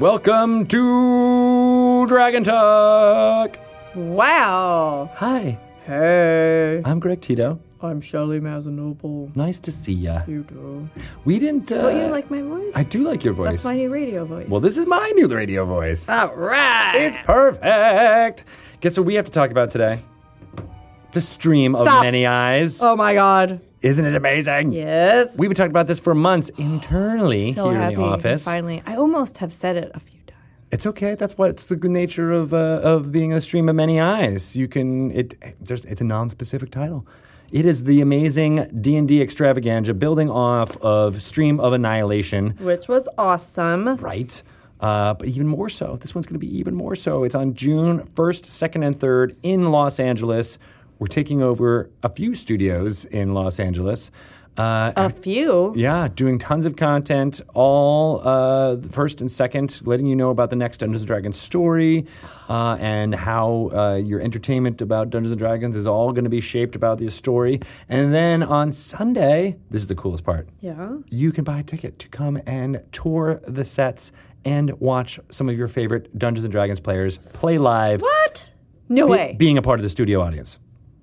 Welcome to Dragon Talk. Wow. Hi, Hey. I'm Greg Tito. I'm Shelly Mazzanoble. Nice to see ya. You do. We didn't. Uh, Don't you like my voice? I do like your voice. That's my new radio voice. well, this is my new radio voice. All right. It's perfect. Guess what we have to talk about today? The stream of Stop. many eyes. oh my God. Isn't it amazing? Yes. We've been talking about this for months internally so here in the office. Finally, I almost have said it a few times. It's okay. That's what it's the good nature of uh, of being a stream of many eyes. You can it. There's it's a non-specific title. It is the amazing D and D extravaganza, building off of Stream of Annihilation, Which was awesome. right? Uh, but even more so. This one's going to be even more so. It's on June first, second, and third in Los Angeles. We're taking over a few studios in Los Angeles. Uh, A few. yeah, doing tons of content, all uh, first and second, letting you know about the next Dungeons and Dragons story uh, and how uh, your entertainment about Dungeons and Dragons is all going to be shaped about this story. And then on Sunday, this is the coolest part. Yeah. You can buy a ticket to come and tour the sets and watch some of your favorite Dungeons and Dragons players play live, What? No be- way. being a part of the studio audience.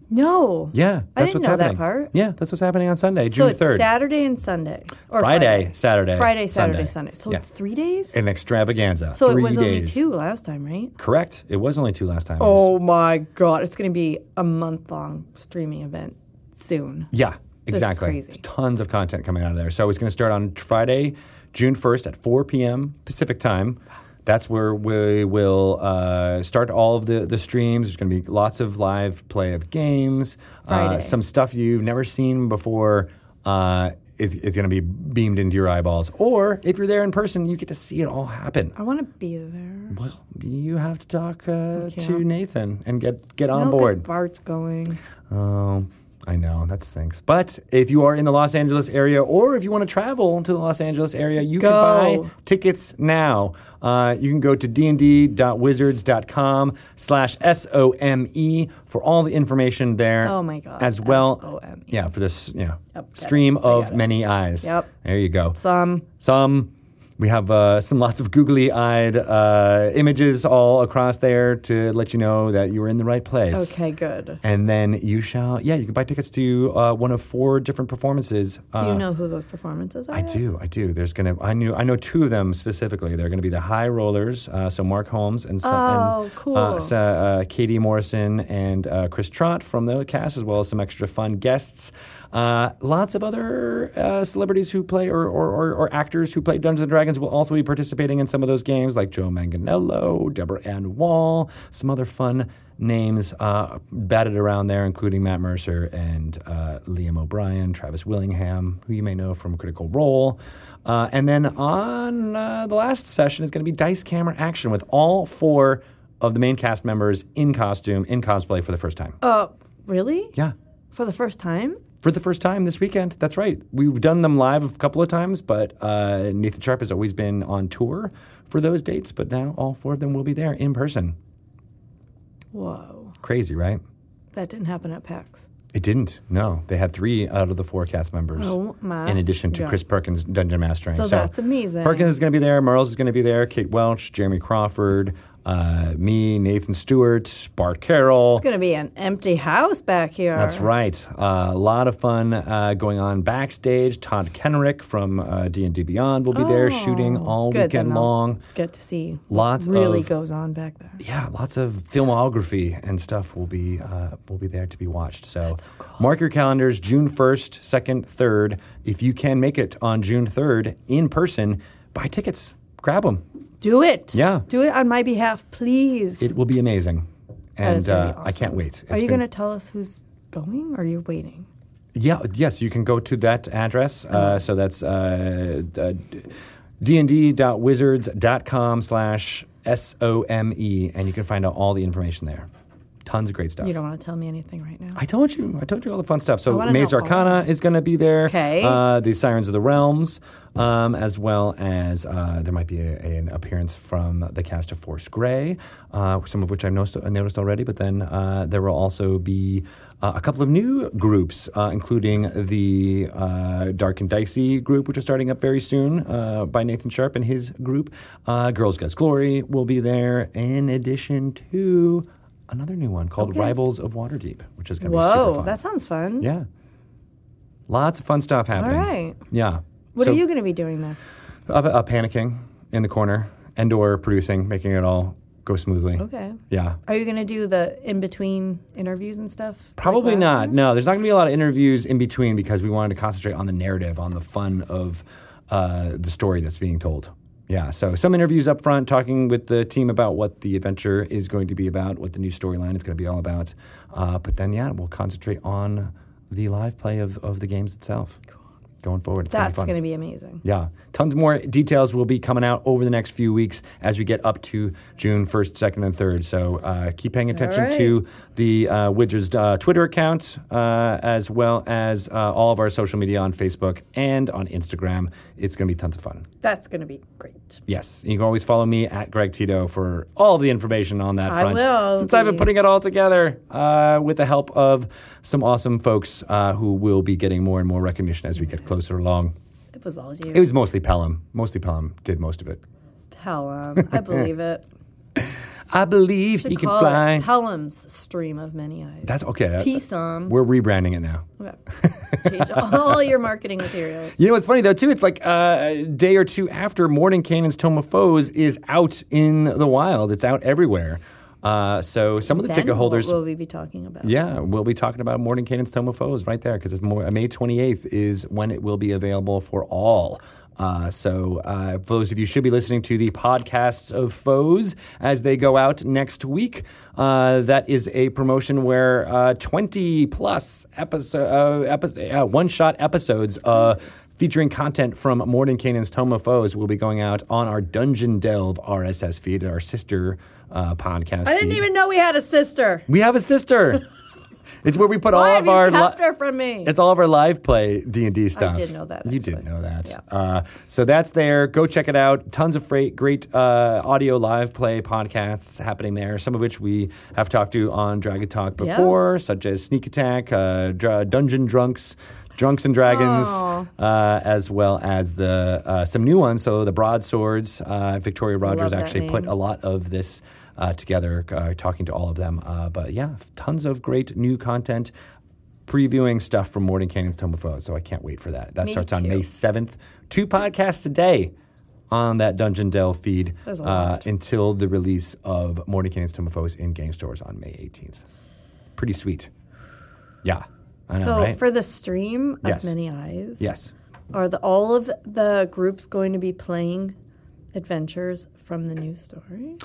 No. Yeah, that's I didn't what's know happening. that part. Yeah, that's what's happening on Sunday, So June it's third. Saturday and Sunday. Or Friday, Saturday, Friday, Saturday, Sunday. So Yeah. it's three days? An extravaganza. so Three it was days. only two last time, right? Correct. It was only two last time. Oh my God. It's going to be a month long streaming event soon. Yeah, is exactly. crazy. Tons of content coming out of there. So it's going to start on Friday, June 1st at 4 p.m. Pacific time. That's where we will uh, start all of the, the streams. There's going to be lots of live play of games. Uh, some stuff you've never seen before uh, is, is going to be beamed into your eyeballs. Or if you're there in person, you get to see it all happen. I want to be there. Well, you have to talk uh, to Nathan and get, get on no, board. Bart's going. Oh, I know that stinks. But if you are in the Los Angeles area, or if you want to travel to the Los Angeles area, you Go. can buy tickets now. Uh, you can go to dnd.wizards.com slash S-O-M-E for all the information there. Oh my God, As well. S-O-M-E. Yeah, for this yeah, Yep, stream of it. many eyes. Yep. There you go. Some. Some. We have uh, some lots of googly eyed uh, images all across there to let you know that you were in the right place. Okay, good. And then you shall, yeah, you can buy tickets to uh, one of four different performances. Do Uh, you know who those performances are? I do, I do. There's gonna, I knew, I know two of them specifically. They're gonna be the High Rollers, uh, so Mark Hulmes and, some, Oh, and cool. uh, so, uh, Katie Morrison and uh, Chris Trott from the cast, as well as some extra fun guests. Uh, lots of other uh, celebrities who play or, or, or, or actors who play Dungeons and Dragons will also be participating in some of those games, like Joe Manganiello, Deborah Ann Woll, some other fun names uh, batted around there, including Matt Mercer and uh, Liam O'Brien, Travis Willingham, who you may know from Critical Role. Uh, and then on uh, the last session is going to be dice camera action with all four of the main cast members in costume, in cosplay for the first time. Uh, really? Yeah. For the first time? For the first time this weekend. That's right. We've done them live a couple of times, but uh, Nathan Sharp has always been on tour for those dates, but now all four of them will be there in person. Whoa. Crazy, right? That didn't happen at PAX. It didn't. No, they had three out of the four cast members. Oh, my In addition to God. Chris Perkins dungeon mastering. So that's amazing. Perkins is going to be there. Mearls is going to be there. Kate Welch, Jeremy Crawford, uh, me, Nathan Stewart, Bart Carroll. It's going to be an empty house back here. That's right. Uh, a lot of fun uh, going on backstage. Todd Kenreck from uh, D&D Beyond will be there shooting all Oh, Good, weekend long. Get to see Lots what really of- goes on back there. Yeah, lots of filmography and stuff will be uh, will be there to be watched. So, mark your calendars: June first, second, third. If you can make it on June third in person, buy tickets, grab them. Do it. Yeah. Do it on my behalf, please. It will be amazing, and gonna uh, I can't awesome. wait. Are you been- going to tell us who's going or are you waiting? Yeah, yes, you can go to that address. Uh, so that's uh, uh, dnd.wizards.com slash S-O-M-E, and you can find out all the information there. Tons of great stuff. You don't want to tell me anything right now. I told you. I told you all the fun stuff. So Maze know Arcana is going to be there. Okay. Uh, the Sirens of the Realms, um, as well as uh, there might be a, an appearance from the cast of Force Grey, uh, some of which I've noticed, noticed already. But then uh, there will also be uh, a couple of new groups, uh, including the uh, Dark and Dicey group, which is starting up very soon uh, by Nathan Sharp and his group. Uh, Girls Guts Glory will be there, in addition to another new one called Okay. Rivals of Waterdeep, which is going to be super fun. Whoa, that sounds fun. Yeah. Lots of fun stuff happening. right. Yeah. What So, are you going to be doing there? Uh, uh, panicking in the corner and or producing, making it all go smoothly. Okay. Yeah. Are you going to do the in between interviews and stuff? Probably last not. time? No, there's not going to be a lot of interviews in between because we wanted to concentrate on the narrative, on the fun of uh, the story that's being told. Yeah, so some interviews up front, talking with the team about what the adventure is going to be about, what the new storyline is going to be all about. Uh, but then, yeah, we'll concentrate on the live play of, of the games itself. Going forward, it's That's going to be amazing. Yeah, tons more details will be coming out over the next few weeks as we get up to June 1st, 2nd, and 3rd. So uh, keep paying attention right. to the uh, Wizards uh, Twitter account uh, as well as uh, all of our social media on Facebook and on Instagram. It's going to be tons of fun. That's going to be great. Yes, you can always follow me at Greg Tito for all the information on that I front. will Since I've been putting it all together uh, with the help of some awesome folks uh, who will be getting more and more recognition as we get closer along. It was all you. It was mostly Pelham. Mostly Pelham did most of it. Pelham. I believe it. I believe he can fly. Pelham's stream of many eyes. That's okay. Peace-um. We're rebranding it now. Okay. Change all your marketing materials. You know what's funny though too? It's like uh, a day or two after Mordenkainen's Tome of Foes is out in the wild. It's out everywhere. Uh, so some of the Then ticket holders. What will we be talking about? Yeah, we'll be talking about Mordenkainen's Tome of Foes right there because it's more, May 28th is when it will be available for all. Uh, so, uh, for those of you who should be listening to the podcasts of Foes as they go out next week, uh, that is a promotion where uh, 20 plus episode, uh, uh, one shot episodes uh, featuring content from Mordenkainen's Tome of Foes will be going out on our Dungeon Delve RSS feed, at our sister uh, podcast. I didn't feed. even know we had a sister. We have a sister. it's where we put Why all have of you our. kept li- her from me? it's all of our live play D and D stuff. I did know that, You did actually. know that. Yeah. Uh, so that's there. Go check it out. Tons of great, great uh, audio live play podcasts happening there. Some of which we have talked to on Dragon Talk Yes. before, such as Sneak Attack, uh, Dr- Dungeon Drunks. Drunks and Dragons, Oh. uh, as well as the uh, some new ones. So the Broadswords. Uh, Victoria Rogers actually put a lot of this uh, together, uh, talking to all of them. Uh, but yeah, tons of great new content, previewing stuff from Mordenkainen's Tome of Foes. So I can't wait for that. That Me starts on too. May 7th. Two podcasts a day on that Dungeon Delve feed uh, until the release of Morning of Foes in game stores on May 18th. Pretty sweet. Yeah. I know, so right? for the stream of Yes. Many Eyes, yes. are the, all of the groups going to be playing adventures from the new story?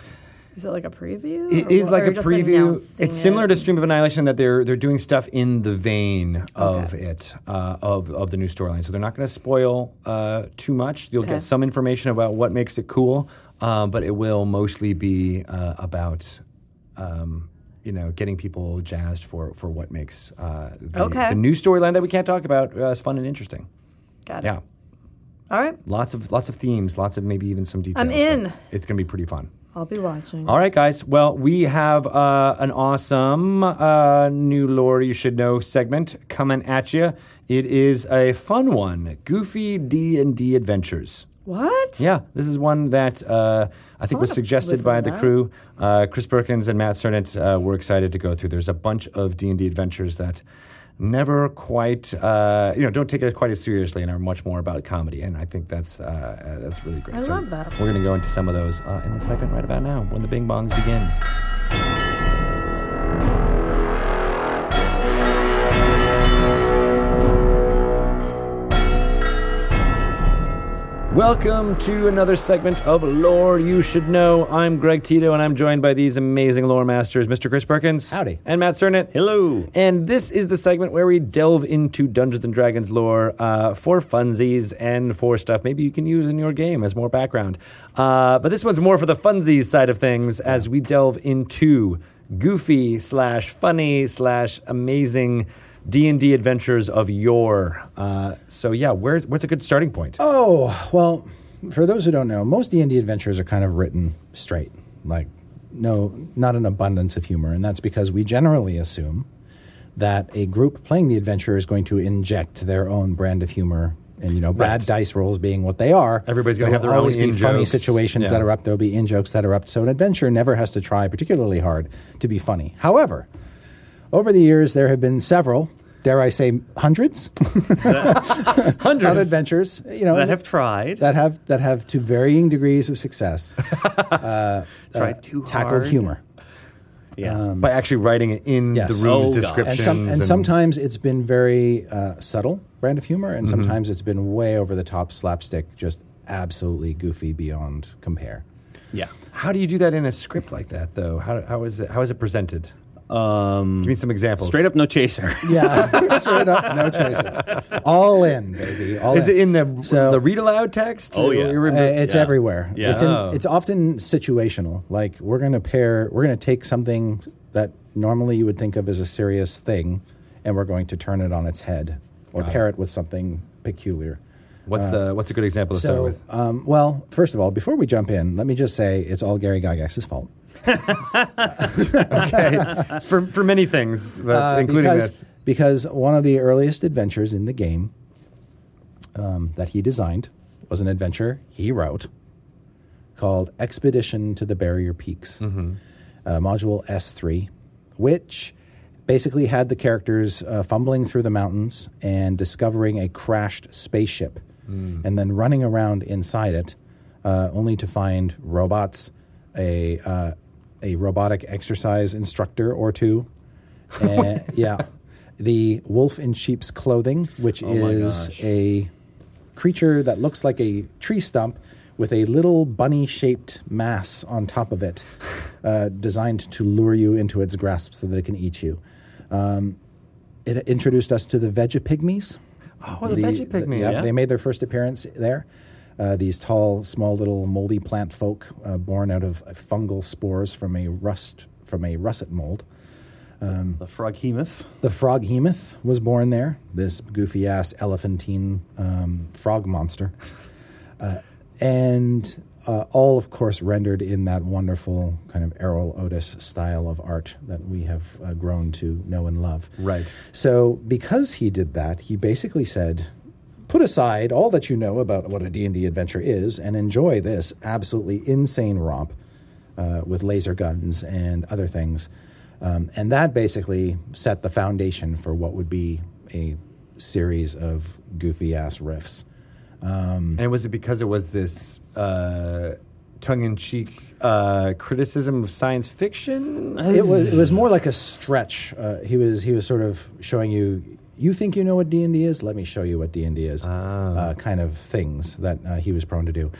Is it like a preview? It is like a preview. It's similar it? to Stream of Annihilation that they're they're doing stuff in the vein of Okay. it uh, of of the new storyline. So they're not going to spoil uh, too much. You'll Okay. get some information about what makes it cool, uh, but it will mostly be uh, about. Um, you know, getting people jazzed for, for what makes uh, the, Okay. the new storyline that we can't talk about uh, is fun and interesting. Got it. Yeah, All right. lots of lots of themes, lots of maybe even some details. I'm in. It's going to be pretty fun. I'll be watching. All right, guys. Well, we have uh, an awesome uh, new lore you should know segment coming at you. It is a fun one: Goofy D and D Adventures. What? Yeah, this is one that uh, I think was suggested by the that. crew. Uh, Chris Perkins and Matt Sernett uh, were excited to go through. There's a bunch of D and D adventures that never quite, uh, you know, don't take it quite as seriously and are much more about comedy. And I think that's uh, uh, that's really great. I love that. We're going to go into some of those uh, in the segment right about now when the Bing Bongs begin. Welcome to another segment of Lore You Should Know. I'm Greg Tito, and I'm joined by these amazing lore masters, Mr. Chris Perkins. Howdy. And Matt Sernett. Hello. And this is the segment where we delve into Dungeons and Dragons lore uh, for funsies and for stuff maybe you can use in your game as more background. Uh, but this one's more for the funsies side of things as we delve into goofy slash funny slash amazing D and D adventures of yore. Uh, so yeah, where, where's a good starting point? Oh well, for those who don't know, most D and D adventures are kind of written straight, like no, not an abundance of humor, and that's because we generally assume that a group playing the adventure is going to inject their own brand of humor. And you know, bad Right. dice rolls being what they are, Everybody's gonna there have their own always be funny in-jokes. situations Yeah. that are up. There'll be in jokes that are up. So an adventure never has to try particularly hard to be funny. However, over the years, there have been several, dare I say, hundreds hundreds of adventures. You know, that have tried. that have that have to varying degrees of success tried too tackled hard. humor. Yeah. by actually writing it in Yes. the rules Oh, gosh. descriptions. And, some, and sometimes it's been very uh, subtle brand of humor, Mm-hmm. and sometimes it's been way over the top slapstick, just absolutely goofy beyond compare. yeah. how do you do that in a script like that, though? How, how is it? How is it presented? Um, Give me some examples. straight up no chaser. Yeah, straight up, no chaser, all in, baby. All Is it in the So- the read aloud text? Oh, yeah. Uh, it's Yeah. everywhere. Yeah. It's, in, Oh. it's often situational. Like we're going to pair, we're going to take something that normally you would think of as a serious thing, and we're going to turn it on its head or Got pair it with something peculiar. what's uh, what's a good example to start So, with? um, well, first of all, before we jump in, let me just say it's all Gary Gygax's fault. Okay, for for many things, but Uh, including because, this. because one of the earliest adventures in the game um, that he designed was an adventure he wrote called Expedition to the Barrier Peaks, Mm-hmm. uh, Module S3, which basically had the characters uh, fumbling through the mountains and discovering a crashed spaceship Mm. and then running around inside it uh, only to find robots, a, uh, a robotic exercise instructor or two. and, yeah. The wolf in sheep's clothing, which Oh is gosh. a creature that looks like a tree stump with a little bunny shaped mass on top of it, uh, designed to lure you into its grasp so that it can eat you. Um, it introduced us to the vegepygmies. Oh, the vegepygmies. yeah, Yeah. they made their first appearance there. Uh, these tall, small, little moldy plant folk, uh, born out of fungal spores from a rust from a russet mold. the froghemoth. The frog hemoth was born there. This goofy ass elephantine um, frog monster, uh, and uh, all, of course, rendered in that wonderful kind of Erol Otus style of art that we have uh, grown to know and love. Right. So, because he did that, he basically said, "Put aside all that you know about what a D and D adventure is, and enjoy this absolutely insane romp uh, with laser guns and other things." Um, and that basically set the foundation for what would be a series of goofy ass riffs. And was it because it was this uh, tongue-in-cheek uh, criticism of science fiction? It was it was more like a stretch. Uh, he was he was sort of showing you. You think you know what D and D is? Let me show you what D and D is. Uh, kind of things that uh, he was prone to do.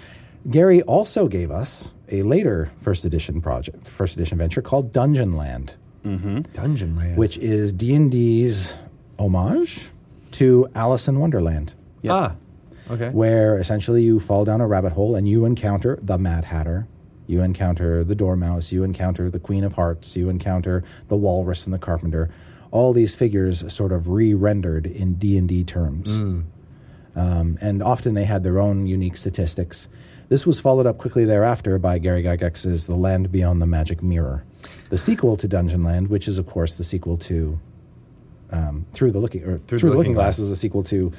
Gary also gave us a later first edition project, first edition venture called Dungeon Land, Dungeon Land. which is D and D's homage to Alice in Wonderland. Ah, okay. where essentially you fall down a rabbit hole and you encounter the Mad Hatter, you encounter the Dormouse, you encounter the Queen of Hearts, you encounter the Walrus and the Carpenter. All these figures sort of re-rendered in D and D terms, um, and often they had their own unique statistics. This was followed up quickly thereafter by Gary Gygax's The Land Beyond the Magic Mirror, the sequel to Dungeon Land, which is of course the sequel to um, Through the Looking or Through, the Looking Glass is the sequel to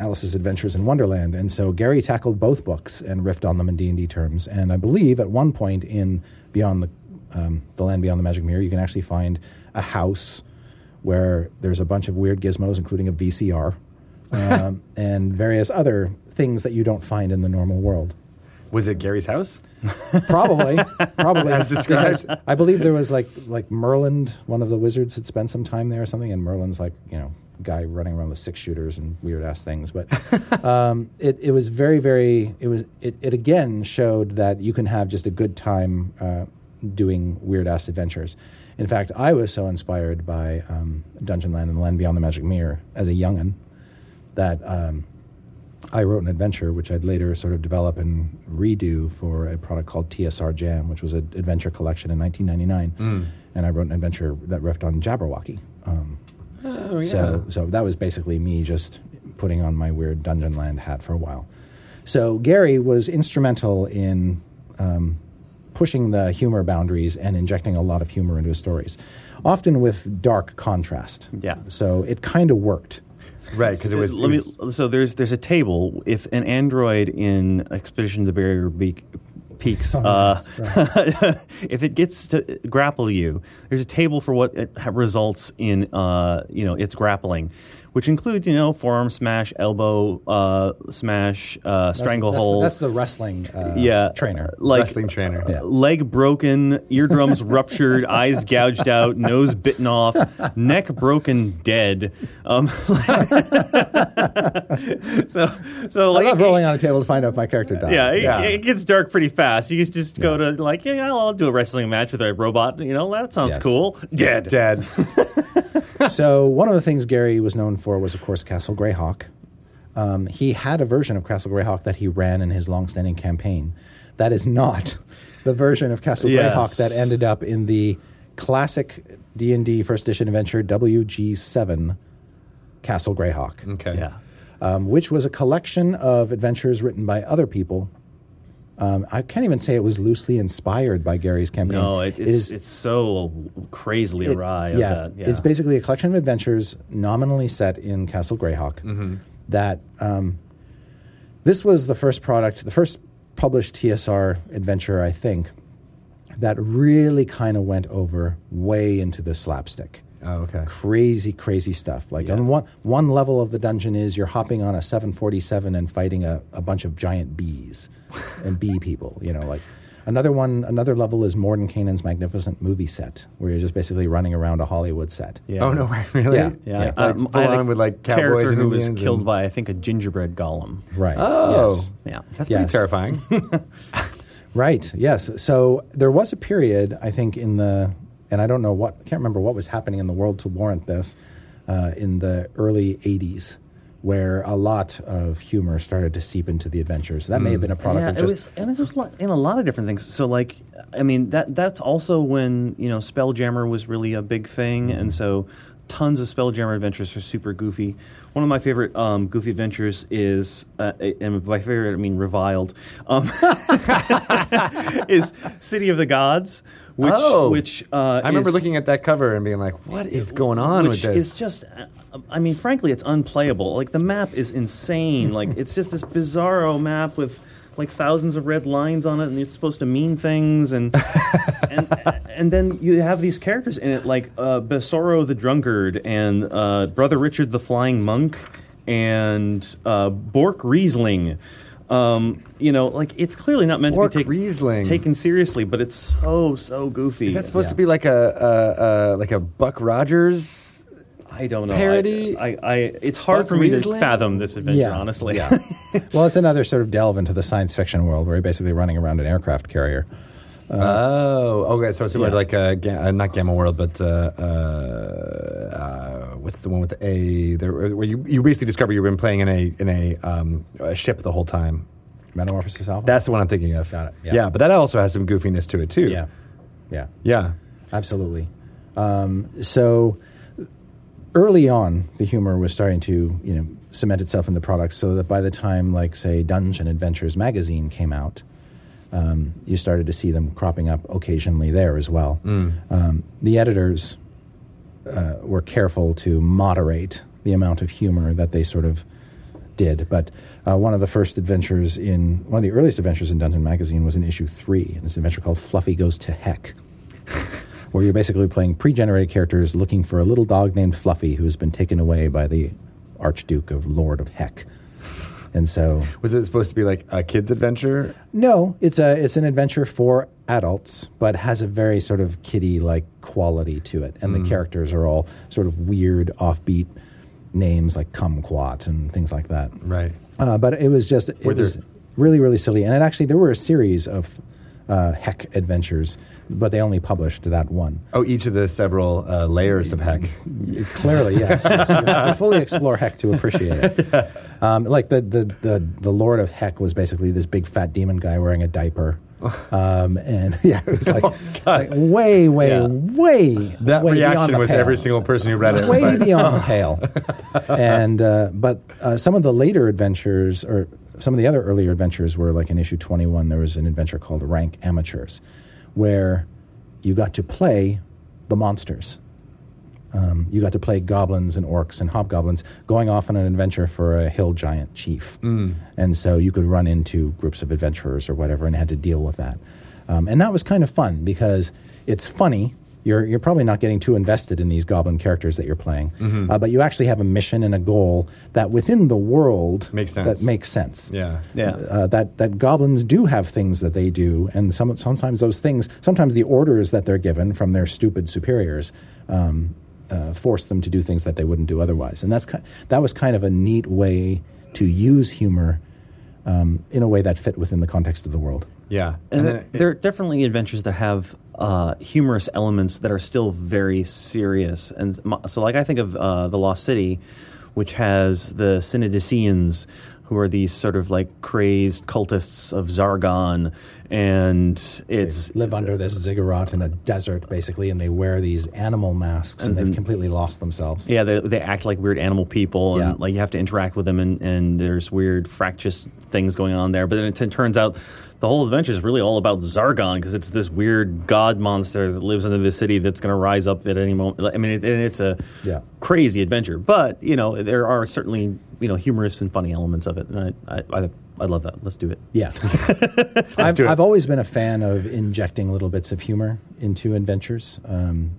Alice's Adventures in Wonderland, and so Gary tackled both books and riffed on them in D and D terms. And I believe at one point in Beyond the um, the Land Beyond the Magic Mirror, you can actually find a house where there's a bunch of weird gizmos, including a VCR um, and various other things that you don't find in the normal world. Was it Gary's house? Probably, probably As described. I believe there was like like Merlin, one of the wizards, had spent some time there or something, and Merlin's like you know guy running around with six shooters and weird ass things. But um, it it was very very it was it, it again showed that you can have just a good time uh, doing weird ass adventures. In fact, I was so inspired by um, Dungeon Land and Land Beyond the Magic Mirror as a youngin that um, I wrote an adventure which I'd later sort of develop and redo for a product called TSR Jam, which was an adventure collection in 1999. And I wrote an adventure that riffed on Jabberwocky. Um, Oh, yeah. so, so that was basically me just putting on my weird Dungeon Land hat for a while. So Gary was instrumental in um, pushing the humor boundaries and injecting a lot of humor into his stories, often with dark contrast. Yeah. So it kind of worked. right, because it was. Let it me, so there's there's a table. If an android in Expedition to the Barrier Beak, Peaks, uh, if it gets to grapple you, there's a table for what it results in. Uh, you know, its grappling, which includes you know forearm smash, elbow uh, smash, uh, That's- stranglehold. That's, the, that's the wrestling uh, yeah, trainer. like Wrestling trainer. uh, leg broken, eardrums ruptured, eyes gouged out, nose bitten off, neck broken, dead. Um, so, so I like, love rolling on a table to find out if my character died. yeah, it, Yeah. it gets dark pretty fast. You just go to like, yeah, I'll do a wrestling match with a robot. You know, that sounds Yes. cool. Dead. Dead. so one of the things Gary was known for was, of course, Castle Greyhawk. Um, he had a version of Castle Greyhawk that he ran in his long-standing campaign. That is not the version of Castle Yes. Greyhawk that ended up in the classic D and D First Edition adventure WG7 Castle Greyhawk, Okay. Yeah. um, which was a collection of adventures written by other people. Um, I can't even say it was loosely inspired by Gary's campaign. No, it, It it's it's so crazily it- awry. yeah, that. it's basically a collection of adventures nominally set in Castle Greyhawk. That um, this was the first product, the first published TSR adventure, I think, that really kind of went over way into the slapstick. Oh, okay. Crazy, crazy stuff. Like on one one level of the dungeon is you're hopping on a 747 and fighting a, a bunch of giant bees and bee people. You know, like another one. Another level is Mordenkainen's magnificent movie set, where you're just basically running around a Hollywood set. Yeah. Oh no! way, Really? Yeah. Yeah, Like, um, I, like I had a with like character and who was killed and- by I think a gingerbread golem. Right. Oh, Yes. Yeah, that's Yes. pretty terrifying. Right. Yes. So there was a period, I think, in the, and I don't know what, I can't remember what was happening in the world to warrant this, uh, in the early 80s, where a lot of humor started to seep into the adventures. That may have been a product yeah, of it was, and it was in a lot of different things. So, like, I mean, that that's also when you know Spelljammer was really a big thing, Mm-hmm. and so tons of Spelljammer adventures are super goofy. One of my favorite um, goofy adventures is, uh, and by favorite I mean reviled, um, is City of the Gods, which oh, which uh, I remember is- looking at that cover and being like, "What is going on with this?" It's just uh, i mean frankly it's unplayable like the map is insane like it's just this bizarro map with like thousands of red lines on it and it's supposed to mean things and and and then you have these characters in it like uh, Besoro the drunkard and uh, brother Richard the flying monk and uh, Bork Riesling um, you know, like it's clearly not meant Bork to be take- taken seriously, but it's so so goofy. is that supposed Yeah. to be like a, a, a like a Buck Rogers? I don't know. parody? I, I, I it's hard for me Riesling? to fathom this adventure, Yeah, honestly. yeah. well, it's another sort of delve into the science fiction world where you're basically running around an aircraft carrier. oh, okay. So it's similar yeah. like uh, ga- uh, not Gamma World, but uh, uh, uh, what's the one with the A? There, where you, you basically discover you've been playing in a in a, um, a ship the whole time. Metamorphosis Alpha? That's the one I'm thinking of. Got it, yeah. but that also has some goofiness to it too. yeah. Yeah. Yeah. Absolutely. Um, so early on, the humor was starting to you know cement itself in the product, so that by the time, like say, Dungeon Adventures magazine came out, um, you started to see them cropping up occasionally there as well. Um, the editors uh, were careful to moderate the amount of humor that they sort of did, but. Uh, one of the first adventures in one of the earliest adventures in Dungeon Magazine was in issue three. And it's an adventure called Fluffy Goes to Heck where you're basically playing pre-generated characters looking for a little dog named Fluffy who has been taken away by the Archduke of Lord of Heck. And so, Was it supposed to be like a kid's adventure? no, it's a it's an adventure for adults, but has a very sort of kiddie-like quality to it, and the characters are all sort of weird, offbeat names like Kumquat and things like that. Right. Uh, but it was just it Were there- was really really silly, and it actually there were a series of uh, Heck adventures, but they only published that one. Oh, each of the several uh, layers of heck. Clearly, yes. yes. You have to fully explore Heck to appreciate it. Um, like the, the, the, the Lord of Heck was basically this big fat demon guy wearing a diaper. Um, and yeah, it was like, like way, way, Yeah. way. That way reaction was pale. every single person who read it. way beyond the pale. And uh, but uh, some of the later adventures, or some of the other earlier adventures, were like in issue twenty one. There was an adventure called Rank Amateurs, where you got to play the monsters. Um, you got to play goblins and orcs and hobgoblins going off on an adventure for a hill giant chief. And so you could run into groups of adventurers or whatever and had to deal with that. Um, and that was kind of fun because it's funny. You're, you're probably not getting too invested in these goblin characters that you're playing, uh, but you actually have a mission and a goal that within the world Makes sense. that makes sense Yeah. Yeah. uh, that that goblins do have things that they do, and some, sometimes those things, sometimes the orders that they're given from their stupid superiors, um, uh, force them to do things that they wouldn't do otherwise. And that's ki- that was kind of a neat way to use humor um, in a way that fit within the context of the world. Yeah. And, And there, then there are definitely adventures that have uh, humorous elements that are still very serious. And so, like, I think of uh, The Lost City, which has the Cynidiceans, who are these sort of like crazed cultists of Zargon. And it's. live under this ziggurat in a desert, basically, and they wear these animal masks, and, they've completely lost themselves. Yeah, they, they act like weird animal people, and Yeah. like you have to interact with them, and, and there's weird fractious things going on there. But then it t- turns out the whole adventure is really all about Zargon because it's this weird god monster that lives under the city that's going to rise up at any moment. I mean, it, and it's a Yeah. crazy adventure, but you know there are certainly you know humorous and funny elements of it, and I I, I, I love that. Let's do it. Yeah. I've, do it. I've always been a fan of injecting little bits of humor into adventures. Um,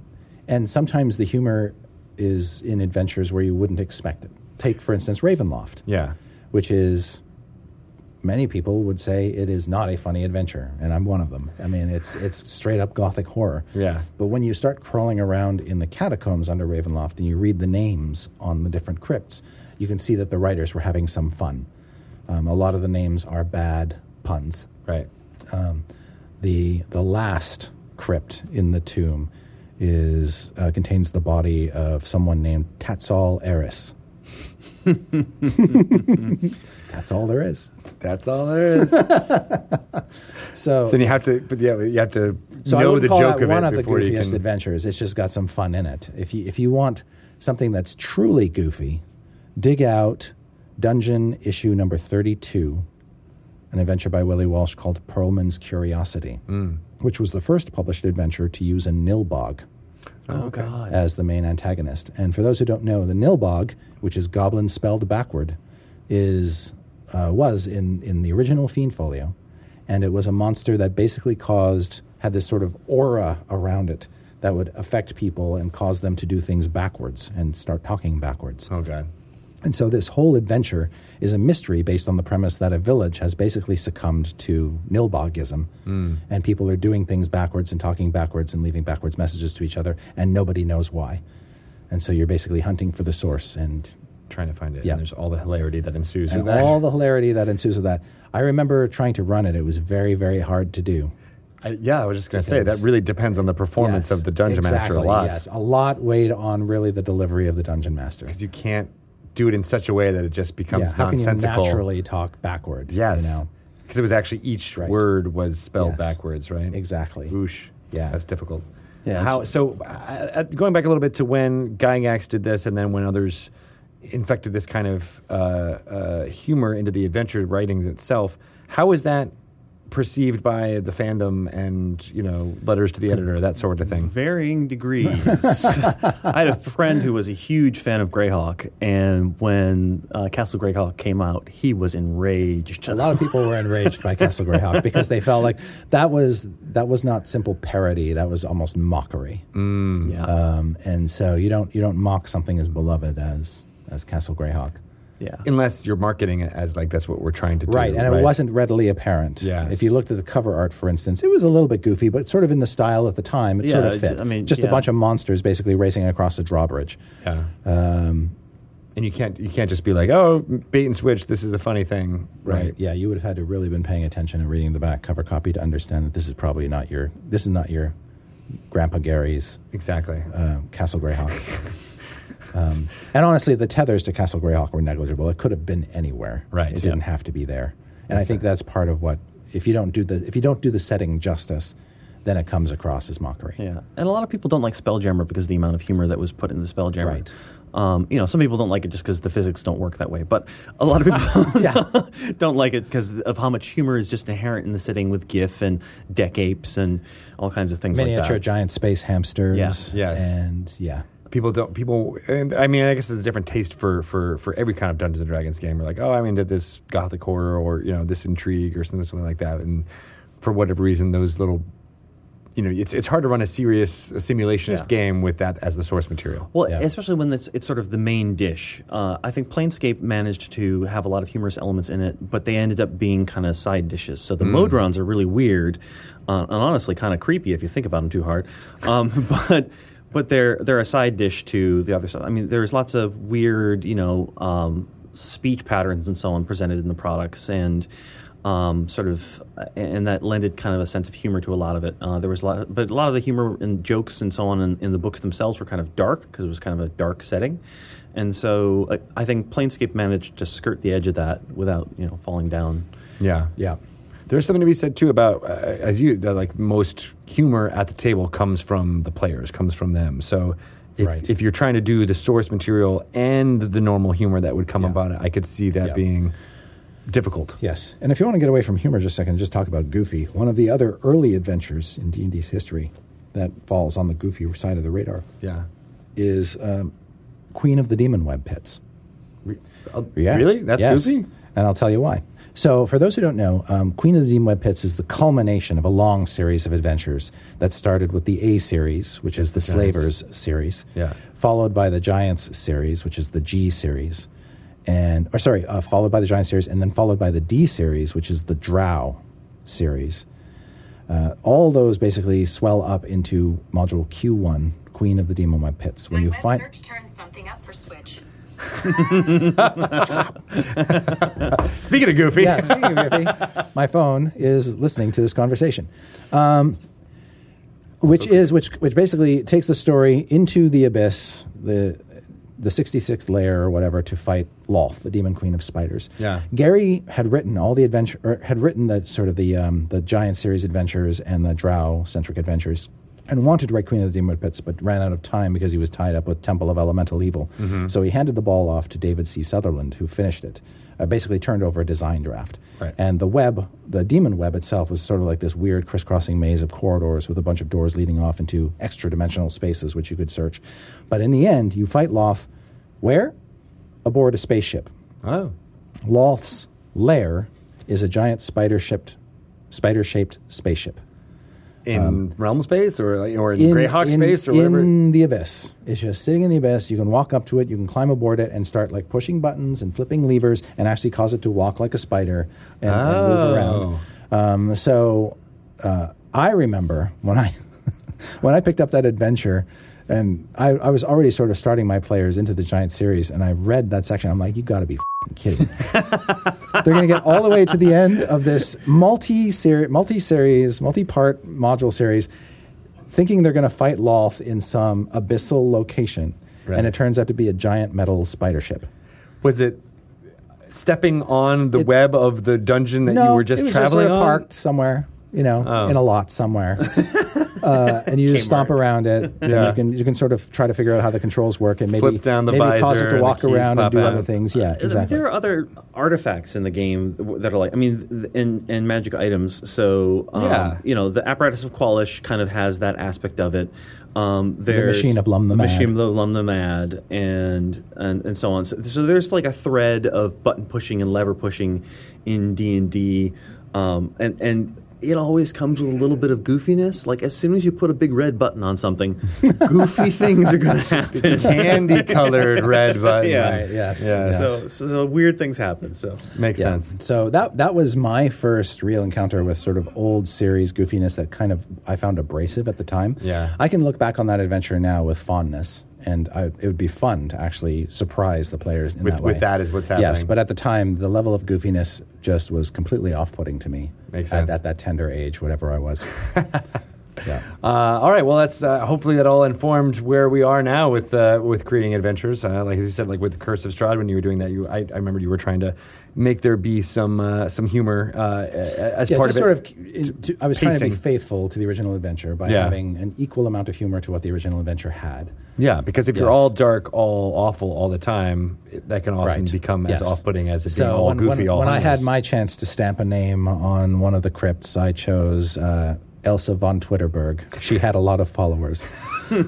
and sometimes the humor is in adventures where you wouldn't expect it. Take, for instance, Ravenloft, yeah. which is, many people would say it is not a funny adventure, and I'm one of them. I mean, it's, it's straight up gothic horror. Yeah. But when you start crawling around in the catacombs under Ravenloft and you read the names on the different crypts, you can see that the writers were having some fun. Um, a lot of the names are bad puns. Right. The the last crypt in the tomb is uh, contains the body of someone named Tatsal Eris. That's all there is. That's all there is. So, so then you have to, but yeah, you have to so I know would the call joke that of one it of the before you goofiest can. adventures. It's just got some fun in it. If you if you want something that's truly goofy, dig out Dungeon issue number thirty two, an adventure by Willie Walsh called Perlman's Curiosity, Mm. which was the first published adventure to use a Nilbog. Oh God! as the main antagonist. And for those who don't know, the Nilbog, which is goblin spelled backward, is uh, was in in the original Fiend Folio, and it was a monster that basically caused had this sort of aura around it that would affect people and cause them to do things backwards and start talking backwards. Oh God. And so this whole adventure is a mystery based on the premise that a village has basically succumbed to Nilbogism, and people are doing things backwards and talking backwards and leaving backwards messages to each other, and nobody knows why. And so you're basically hunting for the source and Trying to find it. Yeah. And there's all the hilarity that ensues and with that. all the hilarity that ensues with that. I remember trying to run it; it was very, very hard to do. I, yeah, I was just going to say that really depends on the performance Yes, of the dungeon master a lot. Yes, a lot weighed on really the delivery of the dungeon master. Because you can't do it in such a way that it just becomes Yeah, how can you nonsensical. naturally talk backward? yes. you know Because it was actually each Right. word was spelled Yes. backwards, right? exactly. Oosh. Yeah. That's difficult. Yeah, How, so, uh, uh, going back a little bit to when Gygax did this and then when others infected this kind of uh, uh, humor into the adventure writing itself, how is that perceived by the fandom and, you know, letters to the editor, that sort of thing? Varying degrees. I had a friend who was a huge fan of Greyhawk, and when uh, Castle Greyhawk came out, he was enraged. A lot of people were enraged by Castle Greyhawk because they felt like that was that was not simple parody; that was almost mockery. yeah, Um, and so you don't you don't mock something as beloved as as Castle Greyhawk, yeah. Unless you're marketing it as like that's what we're trying to do. right? And it wasn't readily apparent. Yes. If you looked at the cover art, for instance, it was a little bit goofy, but sort of in the style at the time. It sort of it's- fit. I mean, just a bunch of monsters basically racing across a drawbridge. Yeah. Um, And you can't you can't just be like, oh, bait and switch. This is a funny thing, right? Yeah, you would have had to really been paying attention and reading the back cover copy to understand that this is probably not your this is not your Grandpa Gary's Exactly. uh, Castle Greyhawk. Um, and honestly, the tethers to Castle Greyhawk were negligible. It could have been anywhere. Right, It yeah. didn't have to be there. And I think that's part of what if you don't do the if you don't do the setting justice, then it comes across as mockery. Yeah, and a lot of people don't like Spelljammer because of the amount of humor that was put in the Spelljammer. Right. Um, you know, some people don't like it just because the physics don't work that way, but a lot of people don't like it because of how much humor is just inherent in the setting with giff and deck apes and all kinds of things Miniature like that. Miniature giant space hamsters. Yes. Yes. And yeah. People don't people and i mean i guess there's a different taste for for for every kind of dungeons and dragons game we're like oh i'm into this gothic horror or you know this intrigue or something something like that and for whatever reason those little you know it's it's hard to run a serious simulationist Yeah. game with that as the source material Well, Yeah. especially when it's, it's sort of the main dish. Uh, I think Planescape managed to have a lot of humorous elements in it, but they ended up being kind of side dishes. So the Modrons are really weird, uh, and honestly kind of creepy if you think about them too hard. Um, but but they're they're a side dish to the other side. I mean, there's lots of weird, you know, um, speech patterns and so on presented in the products, and um, sort of, and that lended kind of a sense of humor to a lot of it. Uh, there was a lot, but a lot of the humor and jokes and so on in, in the books themselves were kind of dark because it was kind of a dark setting, and so uh, I think Planescape managed to skirt the edge of that without you know falling down. yeah Yeah. There's something to be said too about uh, as you that like most humor at the table comes from the players comes from them so if, Right. if you're trying to do the source material and the normal humor that would come Yeah. about it i could see that Yeah. being difficult Yes, and if you want to get away from humor just a second, just talk about Goofy. One of the other early adventures in D and D's history that falls on the Goofy side of the radar yeah is um, Queen of the Demon Web Pits. Re- uh, Yeah. Really? That's Yes. goofy? And I'll tell you why. So, for those who don't know, um, Queen of the Demon Web Pits is the culmination of a long series of adventures that started with the A series, which is the Slavers series, Yeah. followed by the Giants series, which is the G series, and or sorry, uh, followed by the Giant series, and then followed by the D series, which is the Drow series. Uh, all those basically swell up into module Q1, Queen of the Demon Web Pits. When My you web find search turns something up for Switch. Speaking of goofy, yeah, speaking of Griffey, my phone is listening to this conversation, um, which is which which basically takes the story into the abyss, the the 66th layer or whatever, to fight Lolth, the demon queen of spiders. Yeah. Gary had written all the adventure, or had written the sort of the um, the giant series adventures and the Drow centric adventures. And wanted to write Queen of the Demon Pits, but ran out of time because he was tied up with Temple of Elemental Evil. So he handed the ball off to David C. Sutherland, who finished it. Uh, basically, turned over a design draft. Right. And the web, the demon web itself, was sort of like this weird crisscrossing maze of corridors with a bunch of doors leading off into extra dimensional spaces which you could search. But in the end, you fight Lolth where? Aboard a spaceship. oh, Lolth's lair is a giant spider shaped spaceship. In realm space or or in, In- Greyhawk in- space or whatever. In the abyss. It's just sitting in the abyss. You can walk up to it, you can climb aboard it and start like pushing buttons and flipping levers and actually cause it to walk like a spider and, and Oh. move around. Um, so uh, I remember when I when I picked up that adventure and I, I was already sort of starting my players into the giant series and I read that section. I'm like, you got to be kidding. They're going to get all the way to the end of this multi-series, multi-series, multi-part module series, thinking they're going to fight Lolth in some abyssal location, Right. and it turns out to be a giant metal spider ship. Was it stepping on the It- web of the dungeon that no, you were just traveling just sort of on? parked somewhere, you know, Oh. in a lot somewhere, uh, and you just stomp around it. And Yeah. you can you can sort of try to figure out how the controls work, and maybe Flip down the maybe cause it to walk around and do out. other things. Yeah, I exactly. There are other artifacts in the game that are like, I mean, th- and, and magic items. So, um, Yeah. you know, the apparatus of Kwalish kind of has that aspect of it. Um, there's machine of Lum the Mad. machine of Lum the Mad, and and, and so on. So, so there's like a thread of button pushing and lever pushing in D and D, um, and and. It always comes with a little bit of goofiness. Like as soon as you put a big red button on something, goofy things are going to happen. Candy colored red button. Yeah. Right, yes, Yeah. yes. So, so, so weird things happen. So Makes Yeah. sense. So that that was my first real encounter with sort of old series goofiness that kind of I found abrasive at the time. Yeah. I can look back on that adventure now with fondness, and I, it would be fun to actually surprise the players in With- that way. with that is what's happening. Yes, but at the time, the level of goofiness just was completely off-putting to me. Makes sense. at that tender age, whatever I was. Yeah. Uh, all right. Well, that's uh, hopefully that all informed where we are now with uh, with creating adventures. Uh, like you said, like with the Curse of Strahd, when you were doing that, you I, I remember you were trying to make there be some uh, some humor uh, as Yeah, part just of sort it. of. in- to- I was trying to be faithful to the original adventure by Yeah. having an equal amount of humor to what the original adventure had. yeah, because if you're all dark, all awful all the time, that can often Right. become as Yes. off-putting as it being So all when, goofy. when, all when I had my chance to stamp a name on one of the crypts, I chose uh, Elsa von Twitterberg. She had a lot of followers.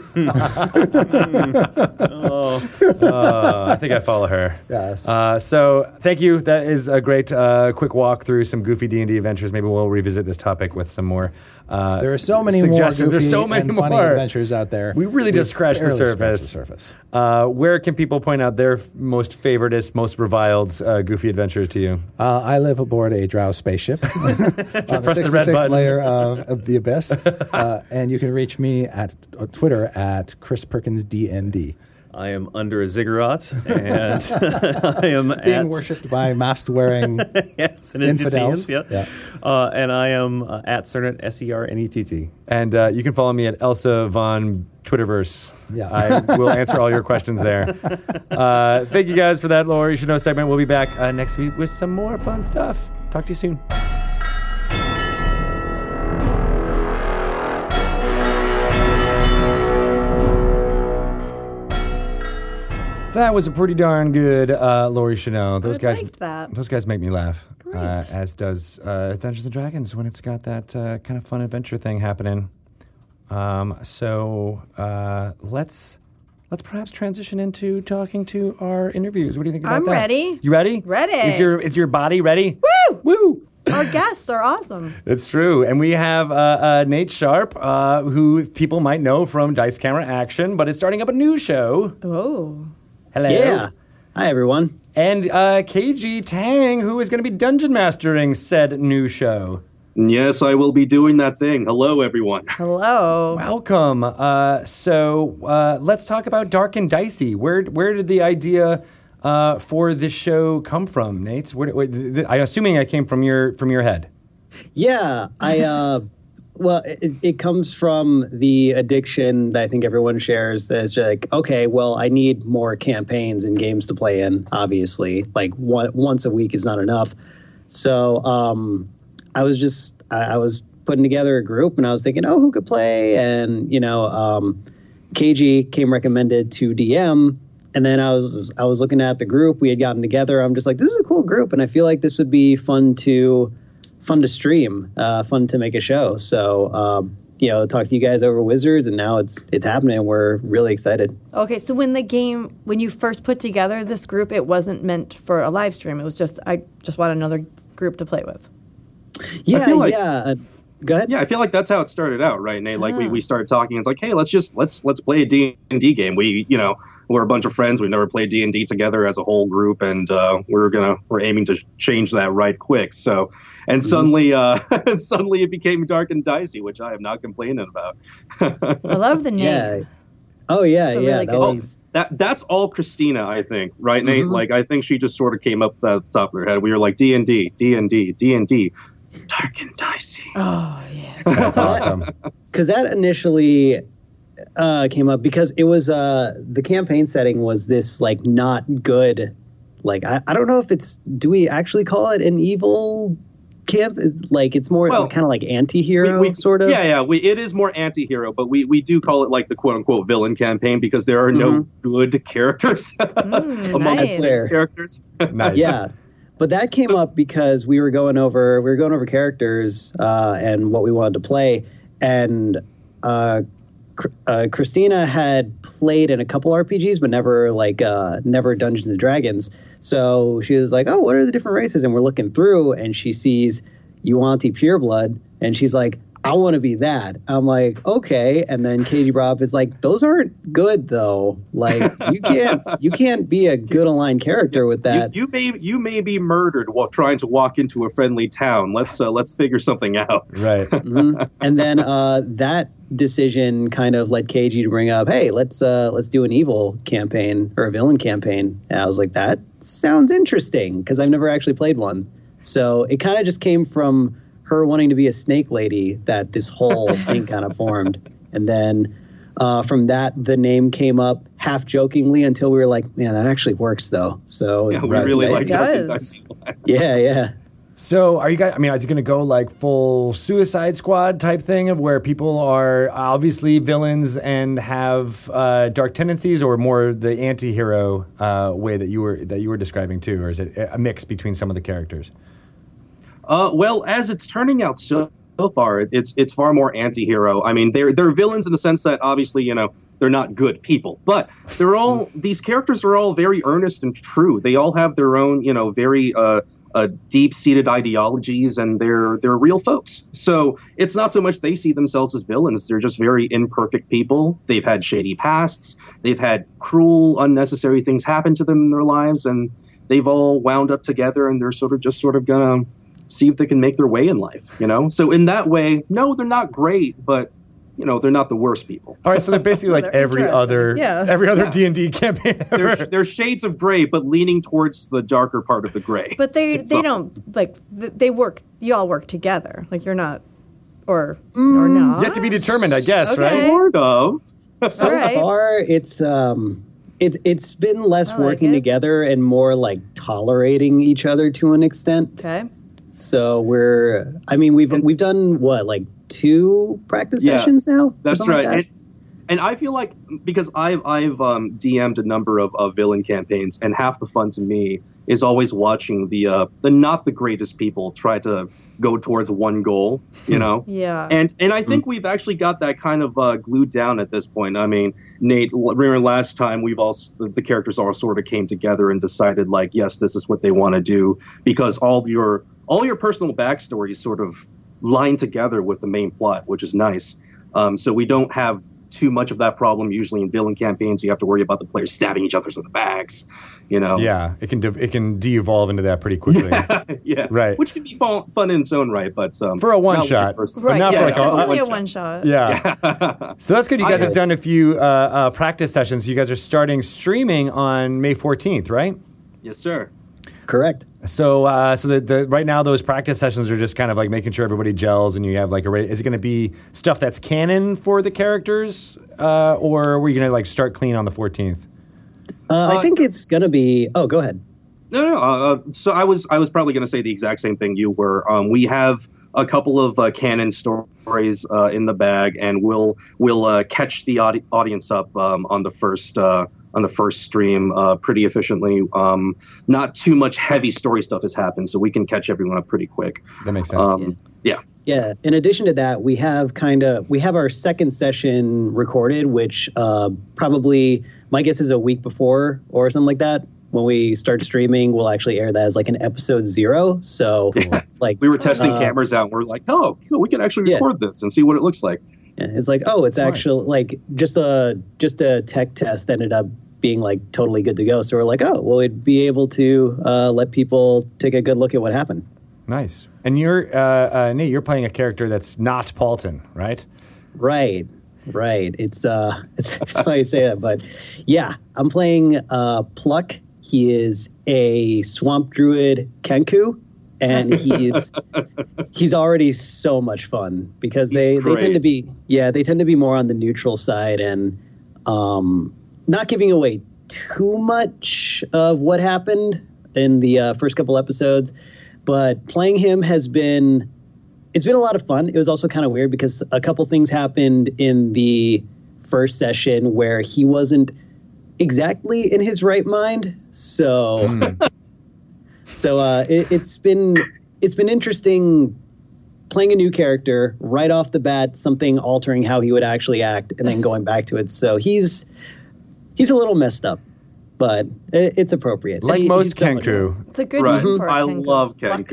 Uh, I think I follow her. Yes. Uh, so thank you. That is a great uh, quick walk through some goofy D and D adventures. Maybe we'll revisit this topic with some more. Uh, There are so many more goofy There's so many more funny adventures out there. We really just scratched the barely scratched surface. the surface. Uh, where can people point out their f- most favoritist, most reviled uh, goofy adventures to you? Uh, I live aboard a Drow spaceship on the press the red 66th button. layer of, of the abyss, uh, and you can reach me at uh, Twitter at Chris Perkins DND. I am under a ziggurat, and I am Being at worshipped by mask-wearing yes, and infidels. Yeah, Yeah. Uh, and I am uh, at Sernett S E R N E T T. And uh, you can follow me at Elsa von Twitterverse. Yeah. I will answer all your questions there. Uh, thank you guys for that, Lore. You should know segment. We'll be back uh, next week with some more fun stuff. Talk to you soon. That was a pretty darn good uh, Laurie Chanel. Those I guys, liked that. those guys make me laugh. Great. Uh, as does uh, Dungeons and Dragons when it's got that uh, kind of fun adventure thing happening. Um, so uh, let's let's perhaps transition into talking to our interviews. What do you think about I'm that? ready. You ready? Ready. Is your is your body ready? Woo! Woo! Our guests are awesome. It's true. And we have uh, uh, Nate Sharp, uh, who people might know from Dice Camera Action, but is starting up a new show. Oh. Hello. Yeah. Hi, everyone. And uh, Kaiji Tang, who is going to be dungeon mastering said new show. Yes, I will be doing that thing. Hello, everyone. Hello. Welcome. Uh, so uh, let's talk about Dark and Dicey. Where where did the idea uh, for this show come from, Nate? Where, where, th- th- I'm assuming it came from your from your head. Yeah, I. Well, it, it comes from the addiction that I think everyone shares. As like, okay, well, I need more campaigns and games to play in. Obviously, like one, once a week is not enough. So um, I was just I, I was putting together a group, and I was thinking, oh, who could play? And you know, um, Kaiji came recommended to DM. And then I was I was looking at the group we had gotten together. I'm just like, this is a cool group, and I feel like this would be fun to fun to stream, uh, fun to make a show. So um, you know, talk to you guys over Wizards, and now it's it's happening. And we're really excited. Okay, so when the game, when you first put together this group, it wasn't meant for a live stream. It was just, I just want another group to play with. Yeah, feel like- yeah. Uh, go ahead. Yeah, I feel like that's how it started out, right, Nate? Like Ah. we, we started talking. It's like, hey, let's just let's let's play a D and D game. We you know we're a bunch of friends. We've never played D and D together as a whole group, and uh, we're gonna we're aiming to change that right quick. So, and Mm-hmm. suddenly uh, suddenly it became dark and dicey, which I am not complaining about. I love the name. Yeah. Oh yeah, It's yeah. really that good was- That that's all Christina, I think, right, Nate? Mhm. Like I think she just sort of came up the top of her head. We were like D and D, D and D, D and D, dark and dicey. Oh, yeah. That's awesome. because that initially uh, came up because it was uh, the campaign setting was this like not good like I, I don't know if it's do we actually call it an evil camp like it's more Well, kind of like anti-hero we, we- sort of Yeah, yeah. We, it is more anti-hero, but we, we do call it like the quote unquote villain campaign because there are no good characters Mm, among nice. the characters. nice. yeah but that came up because we were going over we were going over characters uh, and what we wanted to play and uh, uh, Christina had played in a couple RPGs but never like uh, never Dungeons and Dragons so she was like oh what are the different races? And we're looking through and she sees Yuan-ti Pureblood and she's like I want to be that. I'm like, okay. And then Katie Robb is like, those aren't good though. Like you can't you can't be a good aligned character with that. You, you may you may be murdered while trying to walk into a friendly town. Let's uh, let's figure something out. Right. Mhm. And then uh, that decision kind of led Kaiji to bring up, "Hey, let's uh, let's do an evil campaign or a villain campaign." And I was like, "That sounds interesting," because I've never actually played one. So it kind of just came from her wanting to be a snake lady that this whole thing kind of formed. And then uh, from that, the name came up half jokingly until we were like, man, that actually works though. So Yeah, we really like Dark and does. Yeah, yeah. So, are you guys? I mean, is it going to go like full Suicide Squad type thing of where people are obviously villains and have uh, dark tendencies, or more the anti-hero uh, way that you were that you were describing too, or is it a mix between some of the characters? Uh, well, as it's turning out so, so far, it's it's far more anti-hero. I mean, they're they're villains in the sense that obviously, you know, they're not good people, but they're all these characters are all very earnest and true. They all have their own, you know, very uh, uh, deep-seated ideologies, and they're they're real folks. So it's not so much they see themselves as villains; they're just very imperfect people. They've had shady pasts. They've had cruel, unnecessary things happen to them in their lives, and they've all wound up together, and they're sort of just sort of gonna see if they can make their way in life, you know? So in that way, no, they're not great, but you know, they're not the worst people. All right, so they're basically like They're every other Yeah. every other Yeah. D and D campaign. They're, they're shades of gray, but leaning towards the darker part of the gray. But they It's they all- don't like they work. You all work together. Like you're not, or or not. Yet to be determined, I guess, Okay. right? Sort of. So All right. far, it's um, it, it's been less like working it. together and more like tolerating each other to an extent. Okay. So we're, I mean, we've we've done what like two practice Yeah, sessions now. That's something right. like that? and, and I feel like because I've I've um, DM'd a number of, of villain campaigns, and half the fun to me is always watching the uh, the not the greatest people try to go towards one goal. You know. Yeah. And and I think we've actually got that kind of uh, glued down at this point. I mean, Nate, remember last time we've all the, the characters all sort of came together and decided like, yes, this is what they want to do because all of your all your personal backstories sort of line together with the main plot, which is nice. Um, so we don't have too much of that problem usually in villain campaigns. You have to worry about the players stabbing each other in the backs, you know. Yeah, it can de- it can de-evolve into that pretty quickly. yeah, Right. Which can be fun, fun in its own right, but um, For a one shot, first- But right. not yeah, for like a- definitely a- a one shot. Yeah. so that's good. You guys have done a few uh, uh, practice sessions. You guys are starting streaming on May 14th, right? yes, sir. Correct. So, uh, so the, the right now those practice sessions are just kind of like making sure everybody gels, and you have like a. Is it going to be stuff that's canon for the characters, uh, or were you going to like start clean on the 14th? Uh, Uh, I think it's gonna be. Oh, go ahead. No, no. Uh, so I was I was probably going to say the exact same thing you were. Um, we have a couple of uh, canon stories uh, in the bag, and we'll we'll uh, catch the audi- audience up um, on the first uh, on the first stream uh, pretty efficiently. Um, not too much heavy story stuff has happened, so we can catch everyone up pretty quick. That makes sense. Um, yeah. Yeah. In addition to that, we have kind of we have our second session recorded, which uh, probably my guess is a week before or something like that. When we start streaming, we'll actually air that as like an episode zero. So, like, We were testing Uh, cameras out, and we're like, oh, cool, we can actually Yeah. record this and see what it looks like. Yeah, it's like, oh, it's Smart. actually like just a just a tech test ended up being like totally good to go. So we're like, oh, well, we'd be able to uh, let people take a good look at what happened. nice. And you're uh, uh, Nate. You're playing a character that's not Paultin, right? Right, right. It's uh, it's, it's funny you say that, but yeah, I'm playing uh, Pluck. He is a swamp druid Kenku, and he's he's already so much fun because He's they, they tend to be yeah they tend to be more on the neutral side and um, not giving away too much of what happened in the uh, first couple episodes, but playing him has been it's been a lot of fun. It was also kind of weird because a couple things happened in the first session where he wasn't exactly in his right mind. So, so uh, it, it's been it's been interesting playing a new character right off the bat, something altering how he would actually act, and then going back to it. So he's he's a little messed up, but it, it's appropriate. Like He- most he's so. Kenku. It's a good right. name for a I Kenku. love Pluck.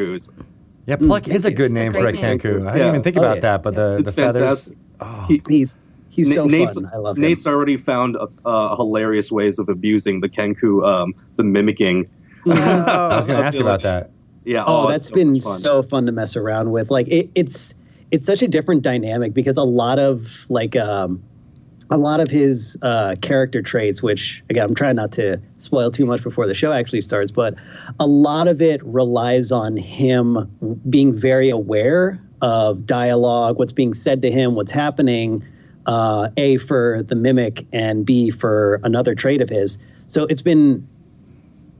Yeah, Pluck is a good It's a name for a great name. Kenku. I didn't even think Oh, about yeah. that, but the, the It's feathers. fantastic. He- He's he's so Nate's, fun. I love him. Nate's already found uh, uh, hilarious ways of abusing the Kenku, um, the mimicking. I was going to ask feel about that. Yeah. Oh, it's that's so been fun. so fun to mess around with. Like it, it's it's such a different dynamic because a lot of like um a lot of his uh, character traits, which again, I'm trying not to spoil too much before the show actually starts, but a lot of it relies on him being very aware of dialogue, what's being said to him, what's happening. Uh, a for the mimic, and B for another trait of his. So it's been,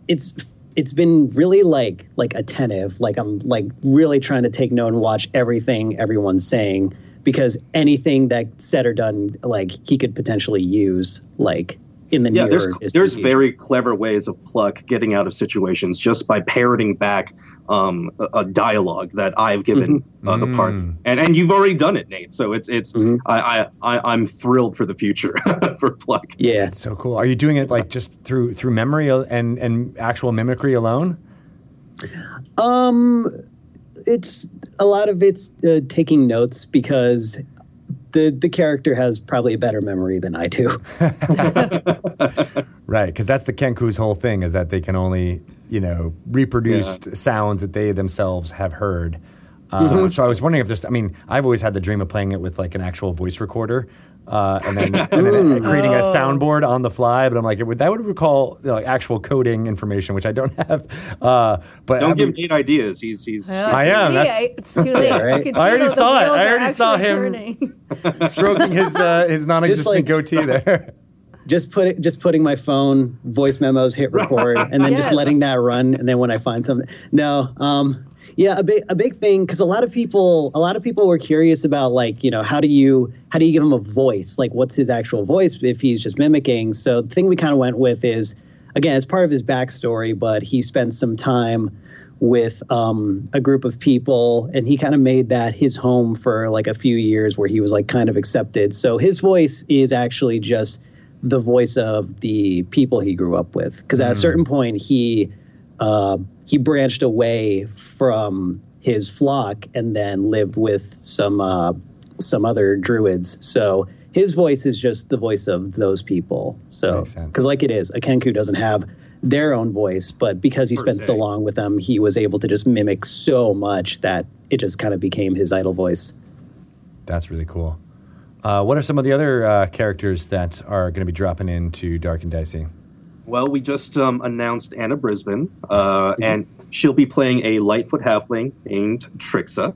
it's it's been really like like attentive. Like I'm like really trying to take note and watch everything everyone's saying because anything that said or done, like he could potentially use, like in the Yeah, near there's there's future. very clever ways of Pluck getting out of situations just by parroting back um, a, a dialogue that I've given uh, the part, Mm. and and you've already done it, Nate. So it's it's Mhm. I, I I I'm thrilled for the future for Pluck. yeah. It's so cool. Are you doing it like just through through memory and and actual mimicry alone? Um, it's a lot of it's uh, taking notes because the the character has probably a better memory than I do. Right, because that's the Kenku's whole thing is that they can only, you know, reproduce sounds that they themselves have heard. Uh, Mm-hmm. So I was wondering if there's, I mean, I've always had the dream of playing it with like an actual voice recorder. Uh, and then, and then creating a Oh. soundboard on the fly, but I'm like, it would, that would recall you know, like actual coding information, which I don't have. Uh, but Don't I give mean, Nate ideas. He's he's I am, that's- I- it's too late. right? I, I already the- the saw it. I already saw him. turning. stroking his uh, his non-existent like- goatee there. just put it, just putting my phone voice memos, hit record, and then Yes. just letting that run. And then when I find something, no, um, yeah, a big a big thing because a lot of people a lot of people were curious about like you know how do you how do you give him a voice? Like what's his actual voice if he's just mimicking. So the thing we kind of went with is again it's part of his backstory, but he spent some time with um, a group of people and he kind of made that his home for like a few years where he was like kind of accepted. So his voice is actually just the voice of the people he grew up with because at a certain point he uh, he branched away from his flock and then lived with some uh, some other druids. So his voice is just the voice of those people. So because like it is a kenku doesn't have their own voice but because he Per spent so long with them he was able to just mimic so much that it just kind of became his idol voice. That's really cool. Uh, what are some of the other uh, characters that are going to be dropping into Dark and Dicey? Well, we just um, announced Anna Brisbin, uh, and she'll be playing a Lightfoot halfling named Trixa.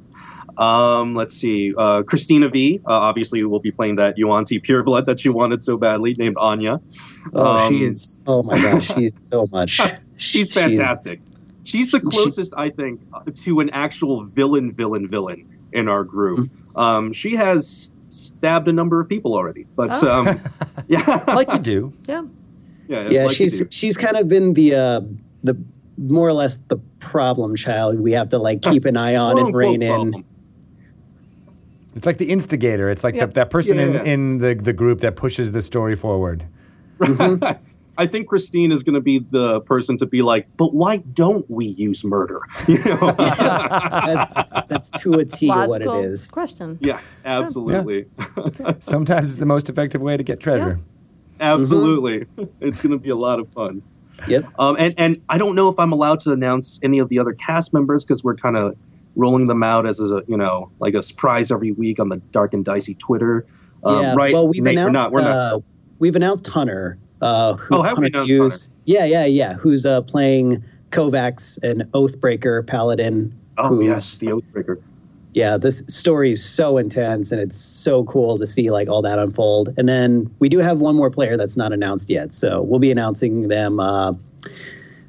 Um, let's see, uh, Christina Vee. Uh, obviously, will be playing that Yuan-Ti pureblood that she wanted so badly, named Anya. oh Um, she is oh my gosh she is so much She's fantastic. She's the closest, I think, to an actual villain, villain, villain in our group. Um, she has stabbed a number of people already, but Oh. um, yeah, Like you do. Yeah. Yeah, yeah like she's she's kind of been the uh the more or less the problem child we have to like keep an eye on and rein unquote in. It's like the instigator. It's like Yeah. the, that person Yeah. in, in the, the group that pushes the story forward. I think Christine is going to be the person to be like, but why don't we use murder? You know? that's that's to a T what it is question. yeah, absolutely, Sometimes it's the most effective way to get treasure. Absolutely. It's going to be a lot of fun. yep Um, and and I don't know if I'm allowed to announce any of the other cast members because we're kind of rolling them out as a you know like a surprise every week on the Dark and Dicey Twitter. Um, yeah right? well we've Nate, we're announced not. We're not. uh, we've announced hunter uh who Oh, have we Hunter announced Hughes- yeah yeah yeah who's uh playing kovacs an oathbreaker paladin oh who's- yes, the Oathbreaker. Yeah, this story is so intense and it's so cool to see like all that unfold. And then we do have one more player that's not announced yet, so we'll be announcing them uh,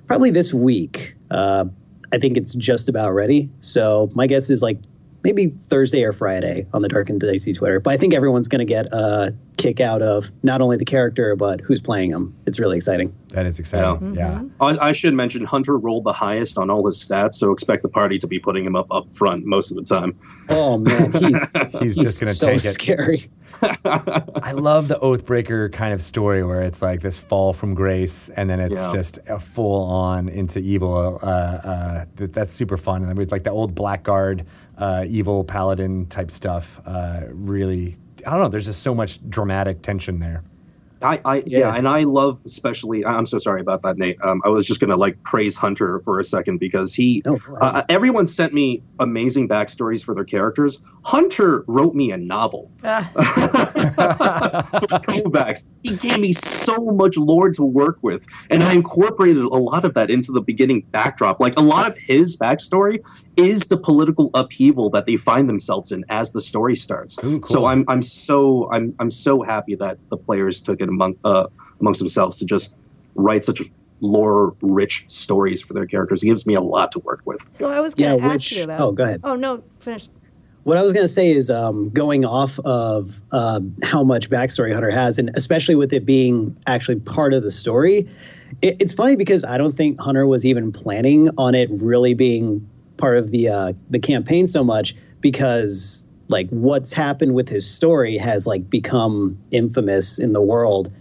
probably this week. Uh, I think it's just about ready. So my guess is like maybe Thursday or Friday on the Dark and Dicey Twitter. But I think everyone's going to get a kick out of not only the character but who's playing him. It's really exciting. That is exciting. Yeah. I, I should mention Hunter rolled the highest on all his stats, so expect the party to be putting him up up front most of the time. Oh man, he's He's just gonna so take it. scary. I love the Oathbreaker kind of story where it's like this fall from grace and then it's Yeah. just a full on into evil. Uh, uh, that, that's super fun. And with like the old Blackguard, uh, evil paladin type stuff, uh, really, I don't know, there's just so much dramatic tension there. I, I yeah. Yeah. and I love especially. I'm so sorry about that, Nate. Um, I was just gonna like praise Hunter for a second because he. No, go uh, everyone sent me amazing backstories for their characters. Hunter wrote me a novel. Ah, for He gave me so much lore to work with, and I incorporated a lot of that into the beginning backdrop. Like a lot of his backstory is the political upheaval that they find themselves in as the story starts. Ooh, cool. So I'm I'm so I'm I'm so happy that the players took it among uh, amongst themselves to just write such lore rich stories for their characters. It gives me a lot to work with. so I was going to ask which- you that. oh, go ahead. Oh no, finish. What I was going to say is um, going off of uh, how much backstory Hunter has, and especially with it being actually part of the story. It, it's funny because I don't think Hunter was even planning on it really being part of the uh, the campaign so much because like what's happened with his story has like become infamous in the world,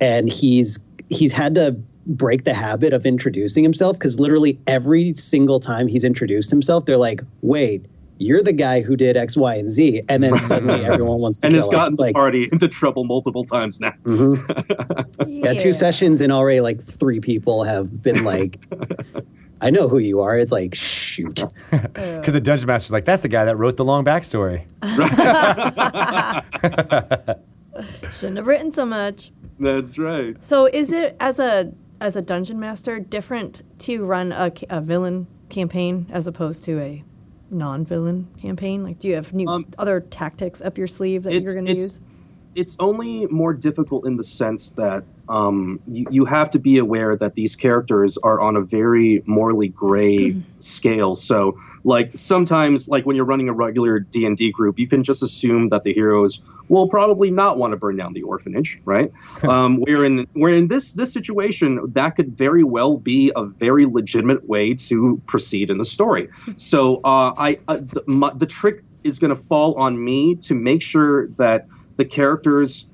and he's he's had to break the habit of introducing himself because literally every single time he's introduced himself, they're like, "Wait." You're the guy who did X, Y, and Z, and then suddenly everyone wants to And kill has us. gotten It's the like, party into trouble multiple times now. Mm-hmm. yeah, two sessions and already like three people have been like, I know who you are. It's like, shoot. Because the dungeon master's like, that's the guy that wrote the long backstory. Shouldn't have written so much. That's right. So is it as a as a dungeon master different to run a, a villain campaign as opposed to a non-villain campaign? Like, do you have new Um, other tactics up your sleeve that you're going to use? it's only more difficult in the sense that um, you, you have to be aware that these characters are on a very morally gray scale. So, like sometimes, like when you're running a regular D and D group, you can just assume that the heroes will probably not want to burn down the orphanage, right? um, we're in we're in this this situation, that could very well be a very legitimate way to proceed in the story. So, uh, I uh, the, my, the trick is going to fall on me to make sure that the characters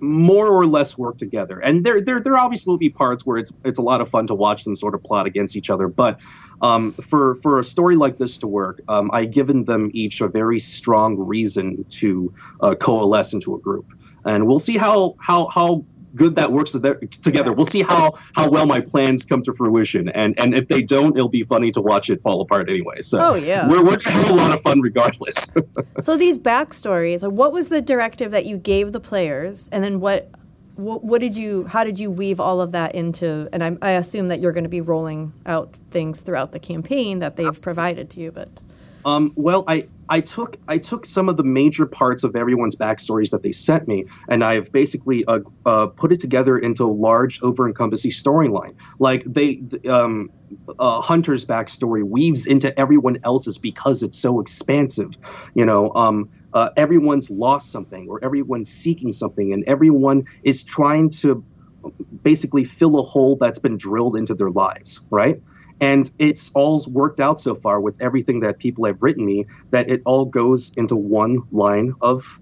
more or less work together. And there, there, there obviously will be parts where it's it's a lot of fun to watch them sort of plot against each other. But um, for for a story like this to work, um, I've given them each a very strong reason to uh, coalesce into a group, and we'll see how how how good that works together- together. We'll see how how well my plans come to fruition, and and if they don't, it'll be funny to watch it fall apart anyway. So Oh, yeah. we're we're gonna have a lot of fun regardless. So these backstories, what was the directive that you gave the players, and then what, what, what did you, how did you weave all of that into? And I, I assume that you're going to be rolling out things throughout the campaign that they've provided to you, but Um, well, I, I took I took some of the major parts of everyone's backstories that they sent me, and I've basically uh, uh, put it together into a large, over-encompassing storyline. Like they, th- um, uh, Hunter's backstory weaves into everyone else's because it's so expansive. You know, um, uh, everyone's lost something, or everyone's seeking something, and everyone is trying to basically fill a hole that's been drilled into their lives, right? And it's all worked out so far with everything that people have written me that it all goes into one line of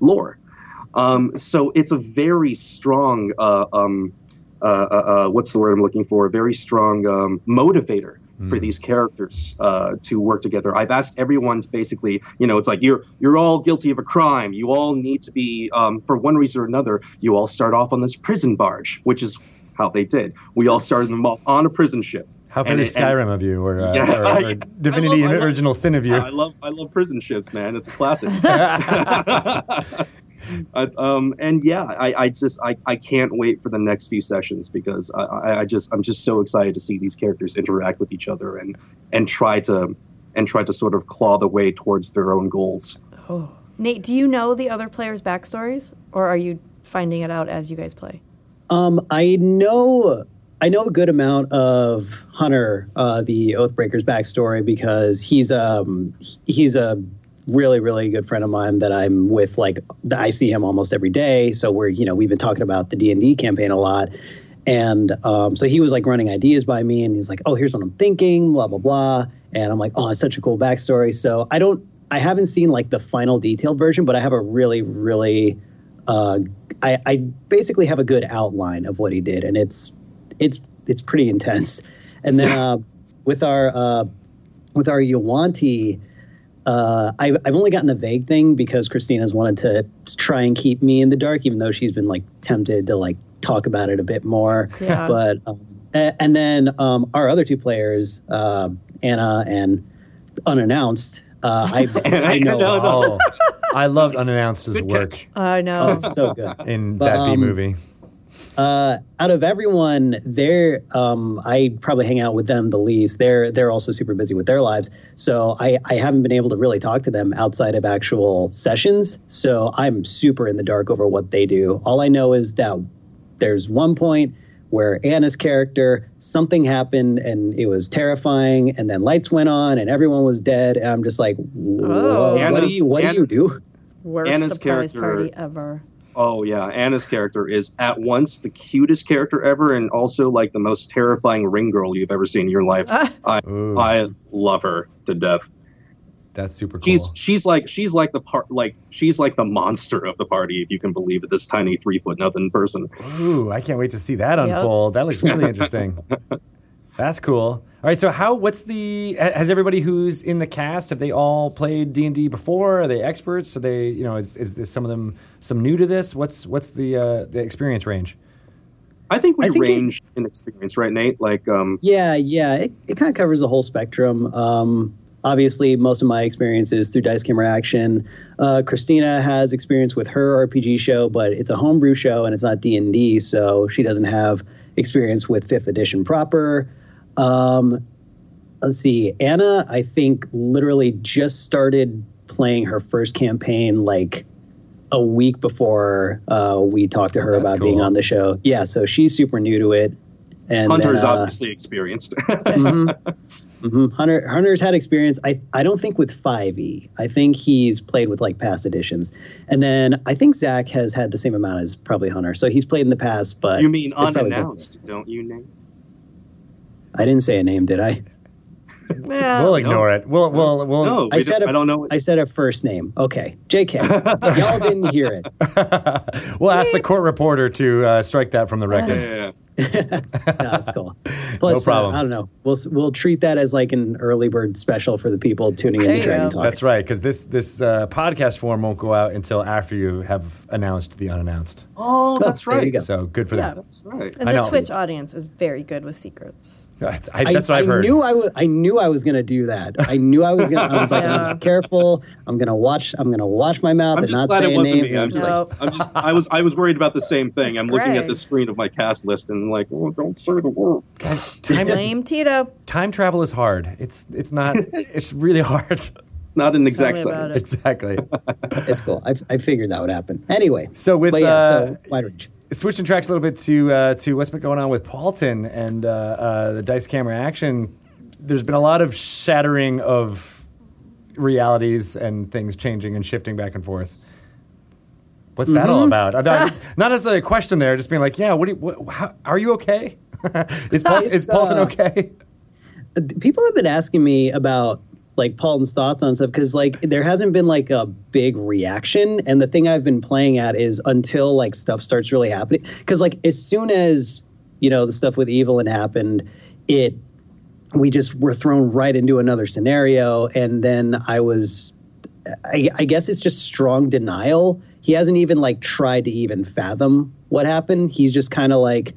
lore. Um, so it's a very strong, uh, um, uh, uh, uh, what's the word I'm looking for? A very strong um, motivator for these characters uh, to work together. I've asked everyone to basically, you know, it's like you're you're all guilty of a crime. You all need to be, um, for one reason or another, you all start off on this prison barge, which is how they did. We all started them off on a prison ship. How And very it- Skyrim of you, or, uh, Yeah, or, or I Divinity love- I love- Original Sin of you. I love I love prison ships, man. It's a classic. I, um, and yeah, I, I just I, I can't wait for the next few sessions because I, I, I just I'm just so excited to see these characters interact with each other and and try to and try to sort of claw the way towards their own goals. Nate, do you know the other players' backstories, or are you finding it out as you guys play? Um, I know I know a good amount of Hunter, uh, the Oathbreaker's backstory because he's um he's a really really good friend of mine that I'm with. Like I see him almost every day, so we're you know we've been talking about the D and D campaign a lot. And um, so he was like running ideas by me, and he's like, "Oh, here's what I'm thinking," blah blah blah. And I'm like, "Oh, it's such a cool backstory." So I don't, I haven't seen like the final detailed version, but I have a really, really, uh, I, I basically have a good outline of what he did, and it's, it's, it's pretty intense. And then uh, with our, uh, with our Yuan-ti, uh, I've, I've only gotten a vague thing because Christina's wanted to try and keep me in the dark, even though she's been like tempted to like talk about it a bit more. Yeah. But um, and then um, our other two players, uh, Anna and unannounced. Uh, I I know No, no. Oh, I loved unannounced's Good work catch. I know. oh, so good. in But, that B um, movie. Uh, out of everyone, they're um, I probably hang out with them the least. They're they're also super busy with their lives, so I I haven't been able to really talk to them outside of actual sessions. So I'm super in the dark over what they do. All I know is that there's one point where Anna's character something happened and it was terrifying, and then lights went on and everyone was dead. And I'm just like, whoa, Oh. what do you what do you do? Worst Anna's surprise character- party ever. Oh yeah, Anna's character is at once the cutest character ever, and also like the most terrifying ring girl you've ever seen in your life. I Ooh. I love her to death. That's super cool. She's she's like she's like the part like she's like the monster of the party, if you can believe it. This tiny three foot nothing person. Ooh, I can't wait to see that Yep. unfold. That looks really interesting. That's cool. All right, so how? What's the? Has everybody who's in the cast have they all played D and D before? Are they experts? Are they? You know, is, is, is some of them some new to this? What's what's the uh, the experience range? I think we I think it- range in experience, right, Nate? Like um Yeah, yeah, it, it kind of covers the whole spectrum. Um, obviously, most of my experience is through Dice Camera Action. Uh, Christina has experience with her RPG show, but it's a homebrew show and it's not D and D, so she doesn't have experience with Fifth Edition proper. Um, let's see, Anna, I think literally just started playing her first campaign like a week before uh, we talked to her That's about being on the show. Yeah, so she's super new to it. And Hunter's then, uh, obviously experienced. hmm hmm Hunter Hunter's had experience. I I don't think with 5e. I think he's played with like past editions, and then I think Zach has had the same amount as probably Hunter. So he's played in the past, but you mean unannounced, don't you, Nate? I didn't say a name, did I? Well, we'll ignore it. We'll we'll we'll. No, I said a- I don't know. I said a first name. Okay, Jk. Y'all didn't hear it. we'll ask the court reporter to uh, strike that from the record. yeah, yeah. No, that's cool. Plus, uh, problem. I don't know. We'll we'll treat that as like an early bird special for the people tuning in There to you Dragon. Talk. That's right, because this this uh, podcast form won't go out until after you have announced the unannounced. Oh, that's there right. go. So good for Yeah. that. That's right. and the. Twitch audience is very good with secrets. That's, I, that's what I've heard. I. Knew I, was, I knew I was going to do that. I knew I was going to. I was like, Yeah. I'm careful. I'm going to watch. I'm going to watch my mouth I'm and not glad say it a wasn't name. me. I'm and just, like, I'm just, I was, I was worried about the same thing. It's I'm looking at the screen of my cast list and like, oh, don't say the word. Guys, time, Blame Tito. time travel is hard. It's it's not. it's really hard. It's not an exact me about science. it. exactly. it's cool. I, I figured that would happen. Anyway. So with but yeah, uh, so wide range. Switching tracks a little bit to uh, to what's been going on with Paultin and uh, uh, the Dice Camera Action. There's been a lot of shattering of realities and things changing and shifting back and forth. What's that Mm-hmm. all about? Uh, that- not necessarily a question there, just being like, yeah, what, do you, what how, are you okay? is, Paul, is Paultin uh, okay? People have been asking me about like Paultin's thoughts on stuff because like there hasn't been like a big reaction, and the thing I've been playing at is until like stuff starts really happening. Because like as soon as you know the stuff with Evelyn happened, it we just were thrown right into another scenario, and then I was I, I guess it's just strong denial. He hasn't even like tried to even fathom what happened. He's just kind of like,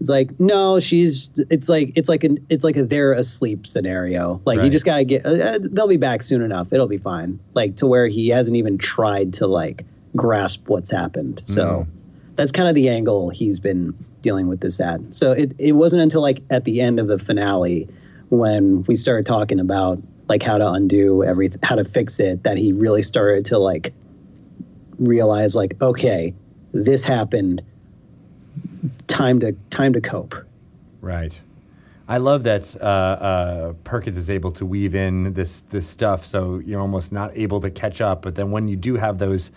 it's like no, she's. It's like it's like an it's like a they're asleep scenario. Like you just gotta get. Uh, they'll be back soon enough. It'll be fine. Like to where he hasn't even tried to like grasp what's happened. So that's kind of the angle he's been dealing with this at. So it it wasn't until like at the end of the finale when we started talking about like how to undo everything, how to fix it, that he really started to like realize like, okay, this happened. Time to time to cope. Right. I love that uh, uh, Perkins is able to weave in this this stuff, so you're almost not able to catch up. But then when you do have those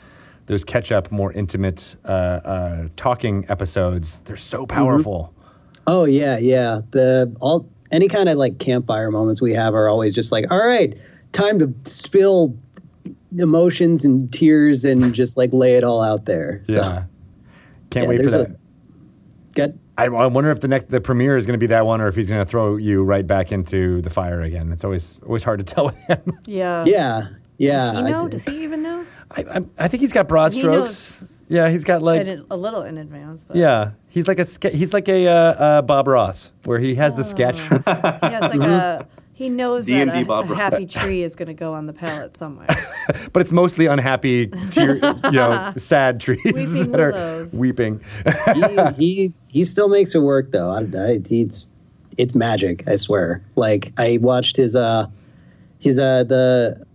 those catch up, more intimate uh, uh, talking episodes, they're so powerful. Oh yeah, yeah. The all any kind of like campfire moments we have are always just like, all right, time to spill emotions and tears and just like lay it all out there. So Yeah. Can't yeah, wait for that. a- Good. I, I wonder if the next the premiere is going to be that one, or if he's going to throw you right back into the fire again. It's always always hard to tell with him. Yeah. Yeah, yeah. Does he I know? Does he even know? I, I, I think he's got broad He strokes. knows. Yeah, he's got like In- a little in advance. But yeah, he's like a he's like a uh, uh, Bob Ross where he has the sketch. He has like a. He knows that D&D a, Bob a Ross. happy tree is going to go on the pallet somewhere. but it's mostly unhappy, tear, you know, sad trees Weeping that are weeping. he, he he still makes it work though. I, I, it's it's magic. I swear. Like I watched his uh his uh the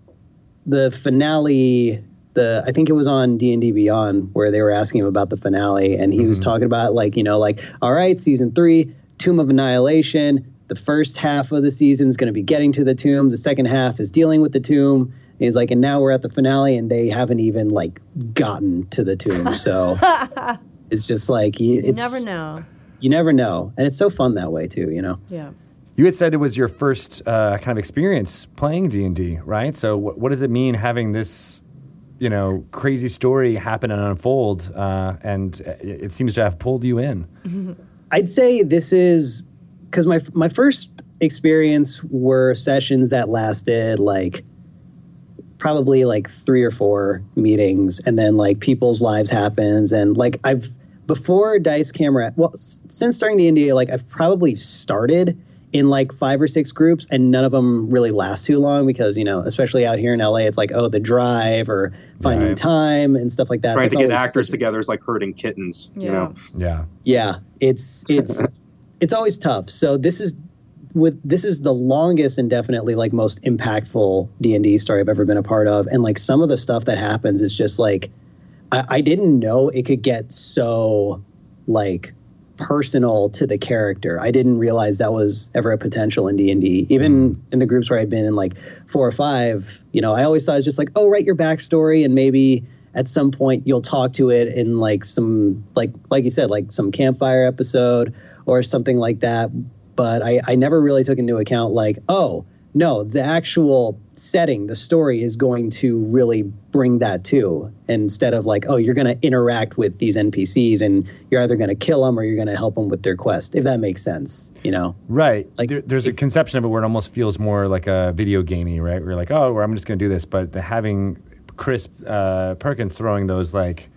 the finale. The I think it was on D and D Beyond where they were asking him about the finale, and he was talking about like you know like all right, season three, Tomb of Annihilation. The first half of the season is going to be getting to the tomb. The second half is dealing with the tomb. And he's like, and now we're at the finale, and they haven't even like gotten to the tomb. So it's just like you, You never know. You never know, and it's so fun that way too. You know. Yeah. You had said it was your first uh, kind of experience playing D and D, right? So, what, what does it mean having this, you know, crazy story happen and unfold? Uh, and it, it seems to have pulled you in. I'd say this is because my my first experience were sessions that lasted like probably like three or four meetings, and then like people's lives happens, and like I've before Dice Camera, well, s- since starting the India, like I've probably started in like five or six groups, and none of them really last too long because you know, especially out here in LA, it's like oh the drive or finding Right. time and stuff like that. Trying That's to get actors such together is like herding kittens. You Yeah. know, Yeah. yeah it's it's it's always tough. So this is with this is the longest and definitely like most impactful d&d story i've ever been a part of. And like some of the stuff that happens is just like i, I didn't know it could get so like personal to the character. I didn't realize that was ever a potential in d&d even mm. in the groups where i'd been in like four or five you know i always thought it was just like oh write your backstory and maybe at some point you'll talk to it in like some like like you said like some campfire episode or something like that but i i never really took into account like oh no the actual setting the story is going to really bring that too instead of like oh you're going to interact with these npcs and you're either going to kill them or you're going to help them with their quest if that makes sense you know Right. Like- there, there's a conception of it where it almost feels more like a video gamey, right? Where you're like, oh, I'm just going to do this. But the, having Chris uh, Perkins throwing those like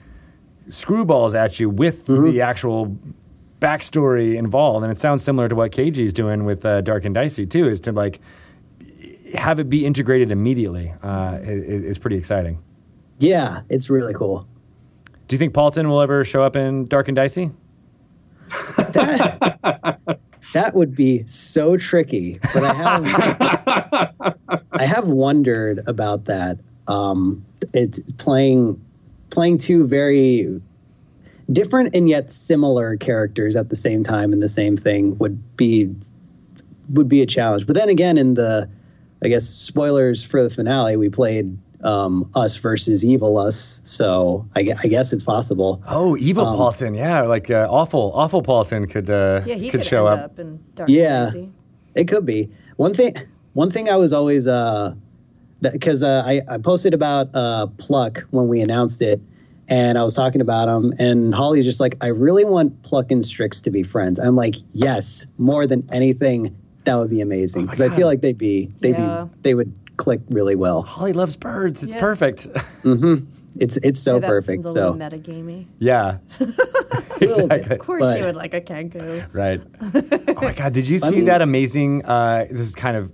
screwballs at you with the actual backstory involved, and it sounds similar to what Kaiji is doing with uh, Dark and Dicey too, is to like have it be integrated immediately. Uh, is, is pretty exciting. yeah it's really cool Do you think Paultin will ever show up in Dark and Dicey? That would be so tricky, but I have I have wondered about that. Um, it's playing playing two very different and yet similar characters at the same time in the same thing would be would be a challenge. But then again, in the I guess spoilers for the finale, we played um, us versus evil us, so I, I guess it's possible. Oh, evil Um, Paultin, yeah, like uh, awful, awful Paultin could uh, Yeah, he could, could, show end up. up, in Dark Yeah. Dicey. It could be one thing. One thing I was always uh, because uh, I I posted about uh Pluck when we announced it, and I was talking about him, and Holly's just like, I really want Pluck and Strix to be friends. I'm like, yes, more than anything, that would be amazing because I feel like they'd be they'd Yeah. be they would click really well. Holly loves birds. It's Yeah. perfect. Mm-hmm. It's it's so Yeah, that perfect. seems a So little metagamey. yeah, exactly. Of course, But- she would like a Kenku. Right. oh my God! Did you see mean- that amazing? Uh, this is kind of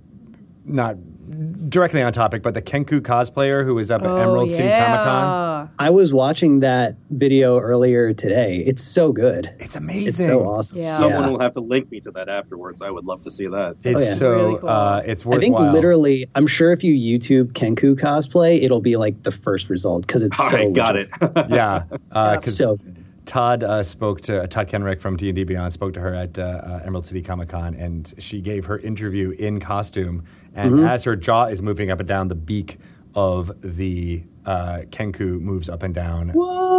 not directly on topic, but the Kenku cosplayer who was up at Emerald City Comic Con. I was watching that video earlier today. It's so good. It's amazing. It's so awesome. Yeah. someone will have to link me to that afterwards. I would love to see that. It's Oh, yeah. so Really cool. uh, it's I think literally, I'm sure if you YouTube Kenku cosplay, it'll be like the first result because it's All so right, got it. yeah, because So Todd uh, spoke to Todd Kenreck from D and D Beyond spoke to her at uh, uh, Emerald City Comic Con, and she gave her interview in costume. And Mm-hmm. as her jaw is moving up and down, the beak of the uh, Kenku moves up and down.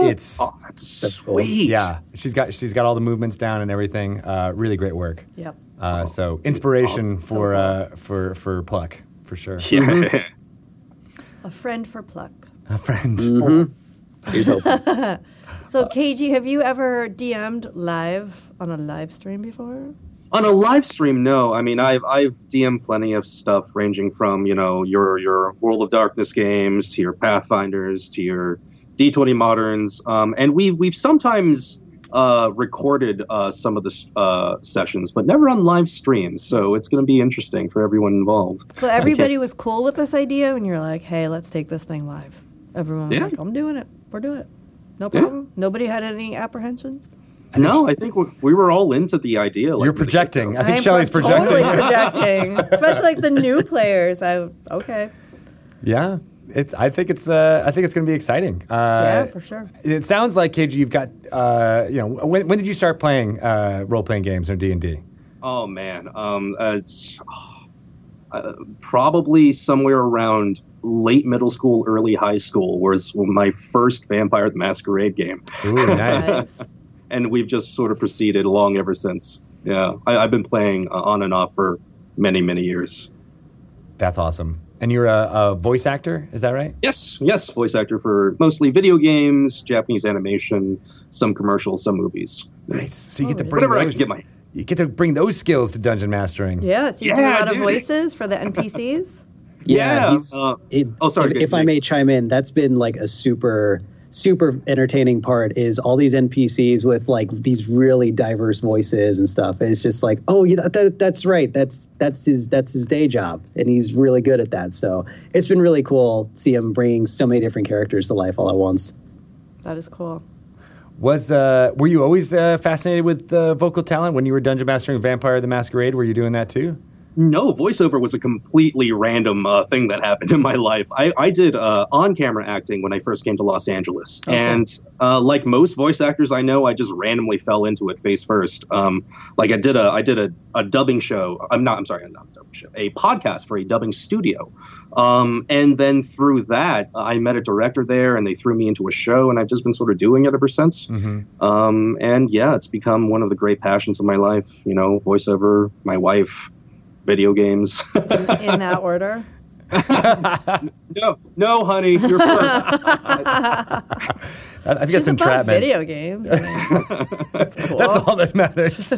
It's oh, that's, That's cool. sweet. yeah, she's got she's got all the movements down and everything. Uh, really great work. Yep. Uh, so inspiration awesome. for So uh, for for Pluck for sure. Yeah. A friend for Pluck. A friend. Mm-hmm. Here's hoping. So, Kaiji, have you ever DM'd live on a live stream before? On a live stream, no. I mean, I've I've DM'd plenty of stuff ranging from you know your your World of Darkness games to your Pathfinders to your D20 moderns, um, and we we've sometimes uh, recorded uh, some of the uh, sessions, but never on live streams. So it's going to be interesting for everyone involved. So everybody was cool with this idea, and you're like, "Hey, let's take this thing live." Everyone was Yeah. like, "I'm doing it. We're doing it. No Yeah. problem." Nobody had any apprehensions. No, I think we, we were all into the idea. Like, You're projecting. I think I'm Shelly's pro- projecting. Totally projecting, especially like the new players. I okay. Yeah, it's. I think it's. Uh, I think it's going to be exciting. Uh, Yeah, for sure. It sounds like Kaiji. You've got. Uh, you know, when, when did you start playing uh, role playing games or D and D? Oh man, um, uh, it's uh, probably somewhere around late middle school, early high school was my first Vampire the Masquerade game, Ooh, nice. Nice. and we've just sort of proceeded along ever since. Yeah, I, I've been playing uh, on and off for many, many years. That's awesome. And you're a, a voice actor, is that right? Yes, yes, voice actor for mostly video games, Japanese animation, some commercials, some movies. Nice. So you get to Oh, bring Whatever I those. can get my you get to bring those skills to dungeon mastering. Yeah, so you do a Yeah, lot of voices for the NPCs. Yeah, he's- uh, it- oh, sorry, If, if I may chime in, that's been like a super, super entertaining part. Is all these NPCs with like these really diverse voices and stuff. It's just like, oh, yeah, that, that, that's right. That's that's his that's his day job, and he's really good at that. So it's been really cool to see him bringing so many different characters to life all at once. That is cool. Was uh, were you always uh, fascinated with uh, vocal talent when you were dungeon mastering Vampire the Masquerade? Were you doing that too? No, voiceover was a completely random uh, thing that happened in my life. I, I did uh, on camera acting when I first came to Los Angeles. And uh, like most voice actors I know, I just randomly fell into it face first. Um, like I did a I did a, a dubbing show. I'm not I'm sorry, not a dubbing show, a podcast for a dubbing studio. Um, and then through that, I met a director there and they threw me into a show and I've just been sort of doing it ever since. Um, and yeah, it's become one of the great passions of my life. You know, voiceover, my wife, video games. In that order. no, no, honey, you're first. I, I think She's that's entrapment. video games. I mean, that's cool. That's all that matters.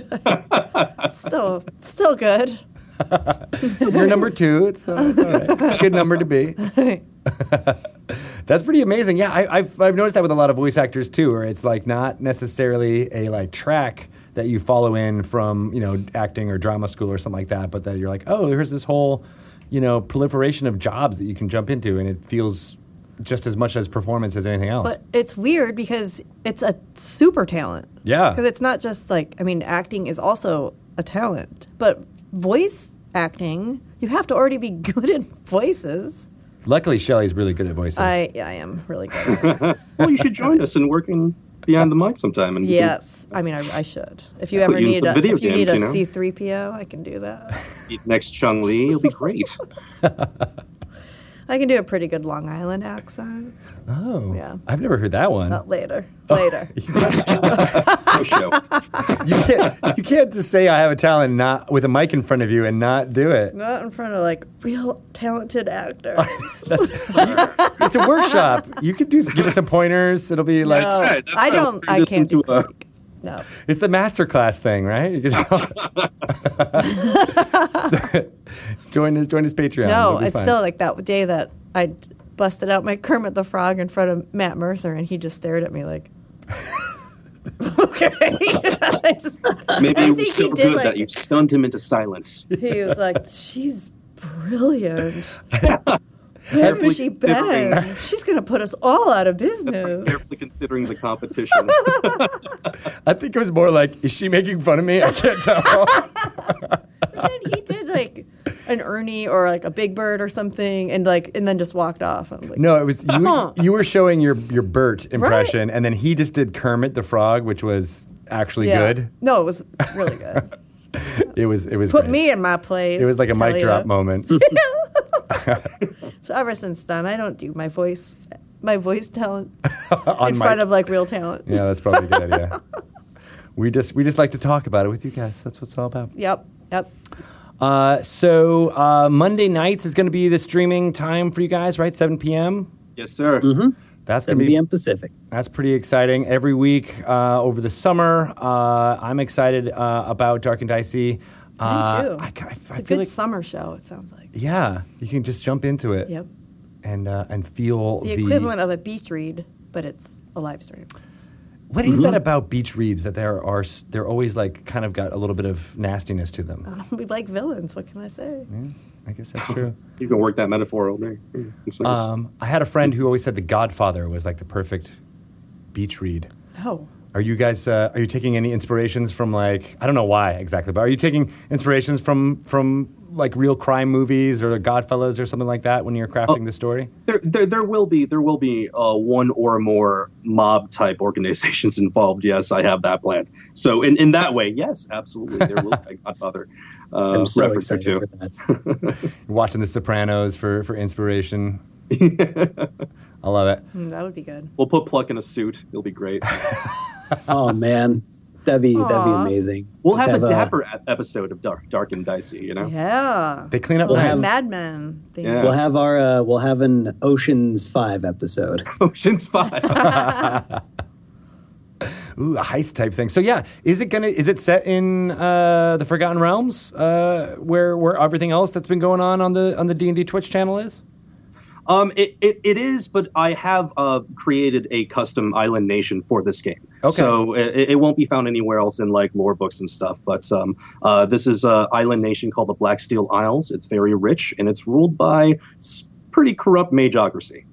Still, still good. You're number two. It's, uh, it's all right. It's a good number to be. That's pretty amazing. Yeah, I, I've I've noticed that with a lot of voice actors too, where it's like not necessarily a like track that you follow in from you know acting or drama school or something like that, but that you're like, oh, here's this whole you know proliferation of jobs that you can jump into, and it feels just as much as performance as anything else. But it's weird because it's a super talent. Yeah. Because it's not just like, I mean, acting is also a talent, but voice acting, you have to already be good at voices. Luckily, Shelly's really good at voices. I, I am really good. well, you should join us in working behind the mic sometime. And we can yes. I mean, I, I should. If you ever you need a, if you need a you know? C three PO, I can do that. next Chun-Li. It'll be great. I can do a pretty good Long Island accent. oh, Yeah. I've never heard that one. Not later. Oh. Later. No show. You can't you can't just say I have a talent not with a mic in front of you and not do it. Not in front of like real talented actors. It's a workshop. You could do give her some pointers. It'll be like No, right, that's I don't. I can't do into a- Greek. No. it's a master class thing, right? You could join his join his Patreon. No, it's fine. still like that day that I busted out my Kermit the Frog in front of Matt Mercer, and he just stared at me like, "Okay." Maybe I it was so good did, like- that you stunned him into silence. he was like, "She's brilliant. Where's she considering- been? She's gonna put us all out of business." Carefully considering the competition. I think it was more like, is she making fun of me? I can't tell. And then he did like an Ernie or like a Big Bird or something, and like, and then just walked off. I'm like, no, it was you. Uh-huh. You were showing your your Bert impression, and then he just did Kermit the Frog, which was actually yeah. good. No, it was really good. It was it was Put great. me in my place. It was like a mic ya. drop moment. So ever since then, I don't do my voice, my voice talent in mic. front of like real talent. Yeah, that's probably a good idea. We just we just like to talk about it with you guys. That's what it's all about. Yep, yep. Uh, so uh, Monday nights is going to be the streaming time for you guys, right? 7 p.m. yes, sir. That's Seven gonna be PM Pacific. That's pretty exciting. Every week uh, over the summer, uh, I'm excited uh, about Dark and Dicey. Uh, too. I, I, I It's a feel good like, summer show. It sounds like. yeah, you can just jump into it Yep. and uh, and feel The the, equivalent of a beach read, but it's a live stream. What is that about beach reads that there are they're always like kind of got a little bit of nastiness to them? we like villains. What can I say? Yeah, I guess that's true. You can work that metaphor all day. Nice. Um, I had a friend who always said The Godfather was like the perfect beach read. No. Are you guys? Uh, are you taking any inspirations from like I don't know why exactly, but are you taking inspirations from from like real crime movies or Goodfellas or something like that when you're crafting the story? there, there, there will be there will be uh, one or more mob type organizations involved. Yes, I have that planned. So in, in that way, yes, absolutely, there will be a Godfather uh, so reference or two. Watching The Sopranos for for inspiration. I love it. Mm, that would be good. We'll put Pluck in a suit. It'll be great. oh man, that'd be that'd be amazing. We'll Just have, a a- dapper e- episode of Dark, Dark and Dicey. You know, Yeah. They clean up We'll nice. have- Mad Men. thing. Yeah. We'll have our uh, we'll have an Ocean's Five episode. Ocean's Five. Ooh, a heist type thing. So yeah, is it gonna? Is it set in uh, the Forgotten Realms, uh, where where everything else that's been going on on the on the D and D Twitch channel is? Um, it, it, it is, but I have uh, created a custom island nation for this game. Okay. So it, it won't be found anywhere else in like lore books and stuff. But um, uh, this is an island nation called the Blacksteel Isles. It's very rich and it's ruled by s- pretty corrupt magocracy.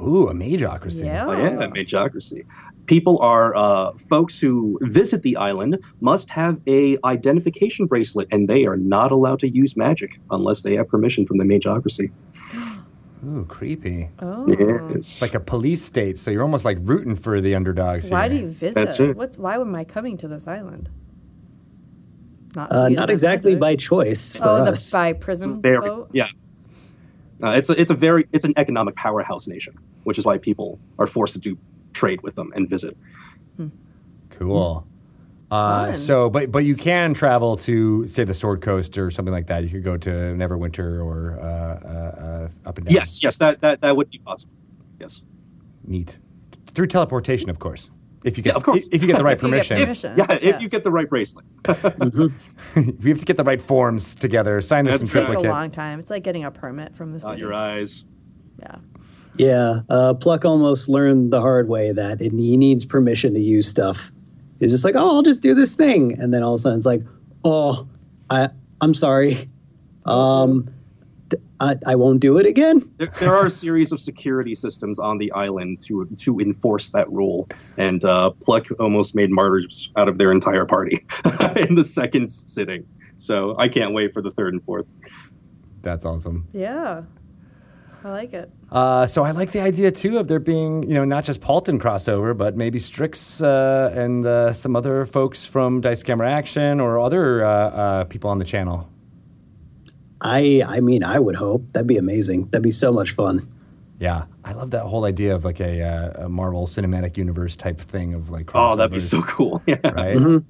Ooh, a mageocracy. Yeah. Oh, yeah, magocracy. People are uh, folks who visit the island must have a identification bracelet, and they are not allowed to use magic unless they have permission from the magocracy. Ooh, creepy. Oh. Yes. It's like a police state, so you're almost like rooting for the underdogs. Why do you visit? That's it. What's why am I coming to this island? Not, Uh, not exactly by choice for Oh, the us. by prison very boat. yeah. Uh, it's a, it's a very it's an economic powerhouse nation, which is why people are forced to do trade with them and visit. Cool. Uh, so, but but you can travel to say the Sword Coast or something like that. You could go to Neverwinter or uh, uh, uh, up and down. Yes, yes, that that that would be possible. Yes. neat through teleportation, of course. If you get Yeah, of course. if you get the right If you get permission, permission. Yeah, if Yeah. you get the right bracelet. we have to get the right forms together. Sign this in That's right. Takes a triplicate. long time. It's like getting a permit from the Not city. your eyes. Yeah. Yeah, uh, Pluck almost learned the hard way that it, he needs permission to use stuff. He's just like, oh, I'll just do this thing, and then all of a sudden it's like, oh, I, I'm sorry, um, th- I, I won't do it again. There, there are a series of security systems on the island to to enforce that rule, and uh, Pluck almost made martyrs out of their entire party in the second sitting. So I can't wait for the third and fourth. That's awesome. Yeah. I like it. Uh, so I like the idea too of there being, you know, not just Paultin crossover, but maybe Strix uh, and uh, some other folks from Dice Camera Action or other uh, uh, people on the channel. I, I mean, I would hope that'd be amazing. That'd be so much fun. Yeah, I love that whole idea of like a, uh, a Marvel Cinematic Universe type thing of like. Oh, that'd be so cool. Yeah. Right.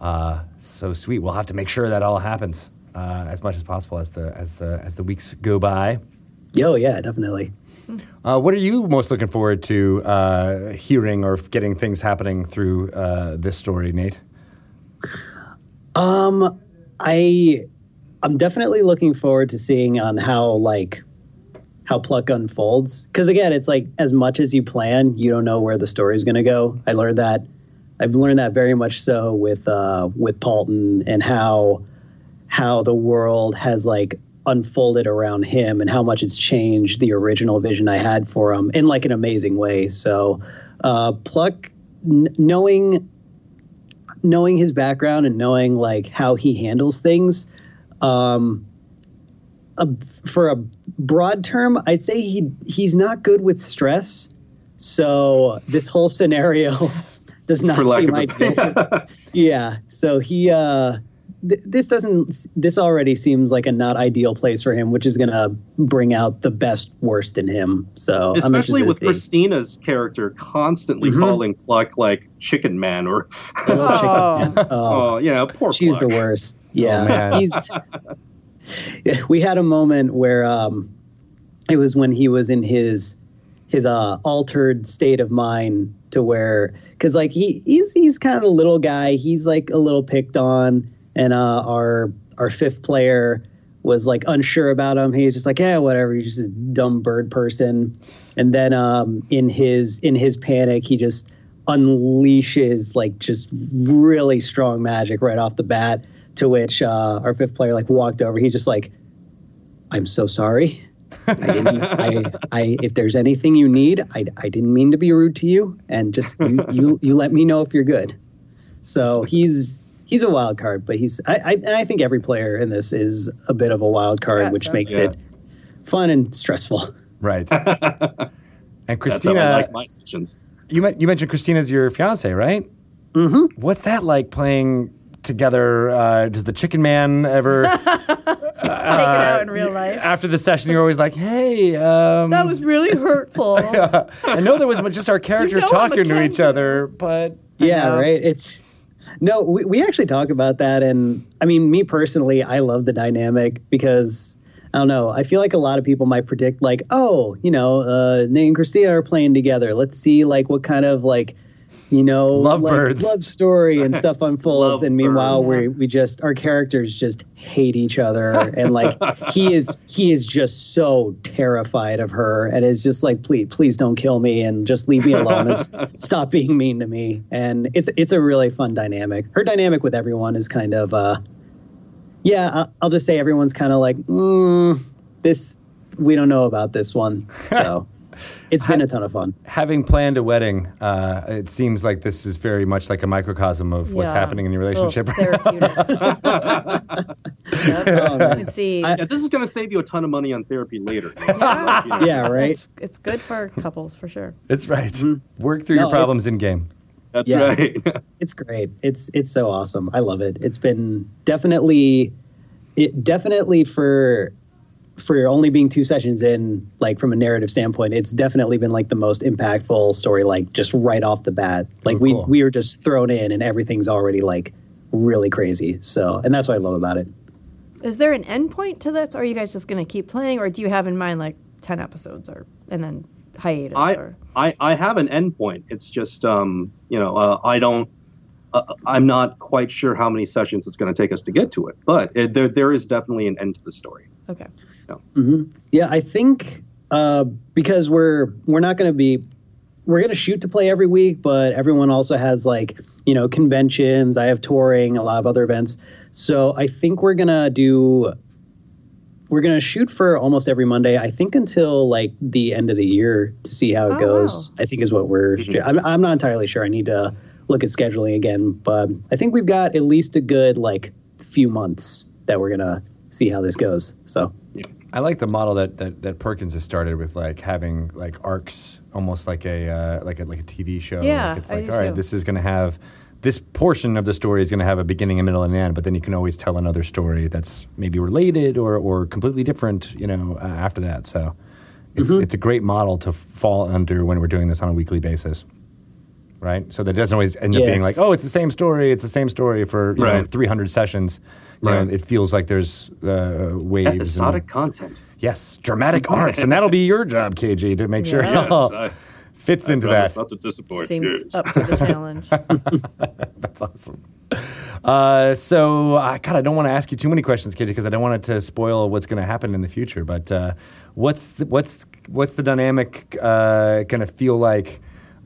Uh, so sweet. We'll have to make sure that all happens uh, as much as possible as the as the as the weeks go by. Yo, yeah, definitely. Uh, what are you most looking forward to uh, hearing or getting things happening through uh, this story, Nate? Um, I, I'm definitely looking forward to seeing on how like how pluck unfolds because again it's like as much as you plan you don't know where the story's going to go i learned that i've learned that very much so with uh with paultin and how how the world has like unfolded around him and how much it's changed the original vision i had for him in like an amazing way so uh pluck n- knowing knowing his background and knowing like how he handles things um a, for a broad term, I'd say he he's not good with stress. So this whole scenario does not seem ideal. yeah. So he uh, th- this doesn't this already seems like a not ideal place for him, which is gonna bring out the best worst in him. So I'm Especially with. Christina's character constantly Mhm. calling Pluck like chicken man or Oh. Oh, oh yeah, poor she's Pluck. the worst. Yeah, Oh, he's. we had a moment where um, it was when he was in his his uh, altered state of mind to where because like he he's he's kind of a little guy. He's like a little picked on, and uh, our our fifth player was like unsure about him. He was just like, yeah, whatever. He's just a dumb bird person. And then um, in his in his panic, he just unleashes like just really strong magic right off the bat. To which uh, our fifth player like walked over. He's just like, I'm so sorry. I didn't. I, I. If there's anything you need, I, I didn't mean to be rude to you, and just you, you, you let me know if you're good. So he's he's a wild card, but he's. I, I, I think every player in this is a bit of a wild card, Yeah, which sounds- makes Yeah. it fun and stressful. Right. and That's how Christina, I like my sessions. you, men- you mentioned Christina's your fiance, right? Mm-hmm. What's that like playing together? Uh, does the Chicken Man ever? Take it out in real life. after the session, you're always like, "Hey, um, That was really hurtful. I know there was just our characters know talking to each other, but I Yeah, know. right. It's no, we, we actually talk about that, and I mean, me personally, I love the dynamic because I don't know. I feel like a lot of people might predict like, oh, you know, uh, Nate and Christina are playing together. Let's see like what kind of like, you know, like, Lovebirds. love story and stuff unfolds. and meanwhile, we we just our characters just hate each other, and like he is he is just so terrified of her, and is just like, please please don't kill me, and just leave me alone, and stop being mean to me. And it's it's a really fun dynamic. Her dynamic with everyone is kind of uh, yeah. I'll just say everyone's kind of like, mm, this we don't know about this one, so. It's been a ton of fun. having planned a wedding, uh, it seems like this is very much like a microcosm of what's Yeah. happening in your Oh, relationship. therapeutic. yep. you can see. I- Yeah, this is going to save you a ton of money on therapy later. Yeah, right. It's, it's good for couples for sure. That's right. Work through No, your problems in game. That's Yeah. right. It's great. It's it's so awesome. I love it. It's been definitely it definitely for for only being two sessions in, like from a narrative standpoint, it's definitely been like the most impactful story, like just right off the bat. Like we cool. we were just thrown in and everything's already like really crazy. So and that's what I love about it. Is there an end point to this, or are you guys just going to keep playing, or do you have in mind like ten episodes, or and then hiatus? I, or I, I have an endpoint. It's just, um, you know, uh, I don't, uh, I'm not quite sure how many sessions it's going to take us to get to it, but it, there, there is definitely an end to the story. okay. Yeah, I think uh, because we're we're not going to be we're going to shoot to play every week, but everyone also has like you know conventions. I have touring, a lot of other events. So I think we're gonna do we're gonna shoot for almost every Monday. I think until like the end of the year to see how it Oh, goes. wow. I think is what we're. I'm, I'm not entirely sure. I need to look at scheduling again, but I think we've got at least a good like few months that we're gonna see how this goes. So. I like the model that, that, that Perkins has started with, like having like arcs, almost like a uh, like a like a TV show. Yeah, like, it's I like do all right, too. this is going to have this portion of the story is going to have a beginning, a middle, and an end. But then you can always tell another story that's maybe related or or completely different. You know, uh, after that. So it's Mm-hmm. it's a great model to fall under when we're doing this on a weekly basis. Right, so that doesn't always end up being like, oh, it's the same story. It's the same story for you know 300 sessions. You Right. know, it feels like there's uh, waves. and- Episodic content. Yes, dramatic arcs, and that'll be your job, Kaiji, to make sure it Yes, all I- fits into that. Not to disappoint. Seems up for the challenge. That's awesome. Uh, so, uh, God, I don't want to ask you too many questions, Kaiji, because I don't want it to spoil what's going to happen in the future. But uh, what's the, what's what's the dynamic uh, going to feel like?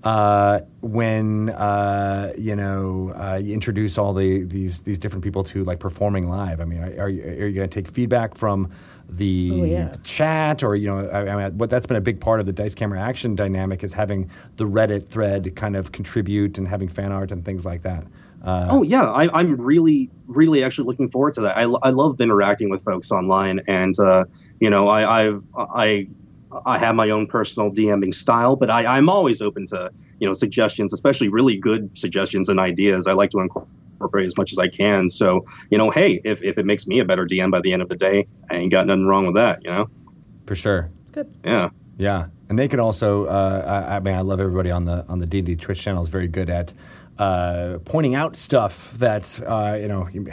Uh, when uh, you know uh, you introduce all the these these different people to like performing live, I mean, are, are you, are you going to take feedback from the Oh, yeah. chat, or you know, I, I mean, what that's been a big part of the dice camera action dynamic is having the Reddit thread kind of contribute and having fan art and things like that. Uh, Oh yeah, I, I'm really, really actually looking forward to that. I, I love interacting with folks online, and uh, you know, I, I've, I, I have my own personal DMing style, but I, I'm always open to you know suggestions, especially really good suggestions and ideas. I like to incorporate as much as I can. So you know, hey, if, if it makes me a better DM by the end of the day, I ain't got nothing wrong with that. You know, for sure. It's good. yeah. Yeah, and they can also. Uh, I, I mean, I love everybody on the on the D and D Twitch channel is very good at uh, pointing out stuff that uh, you know. you-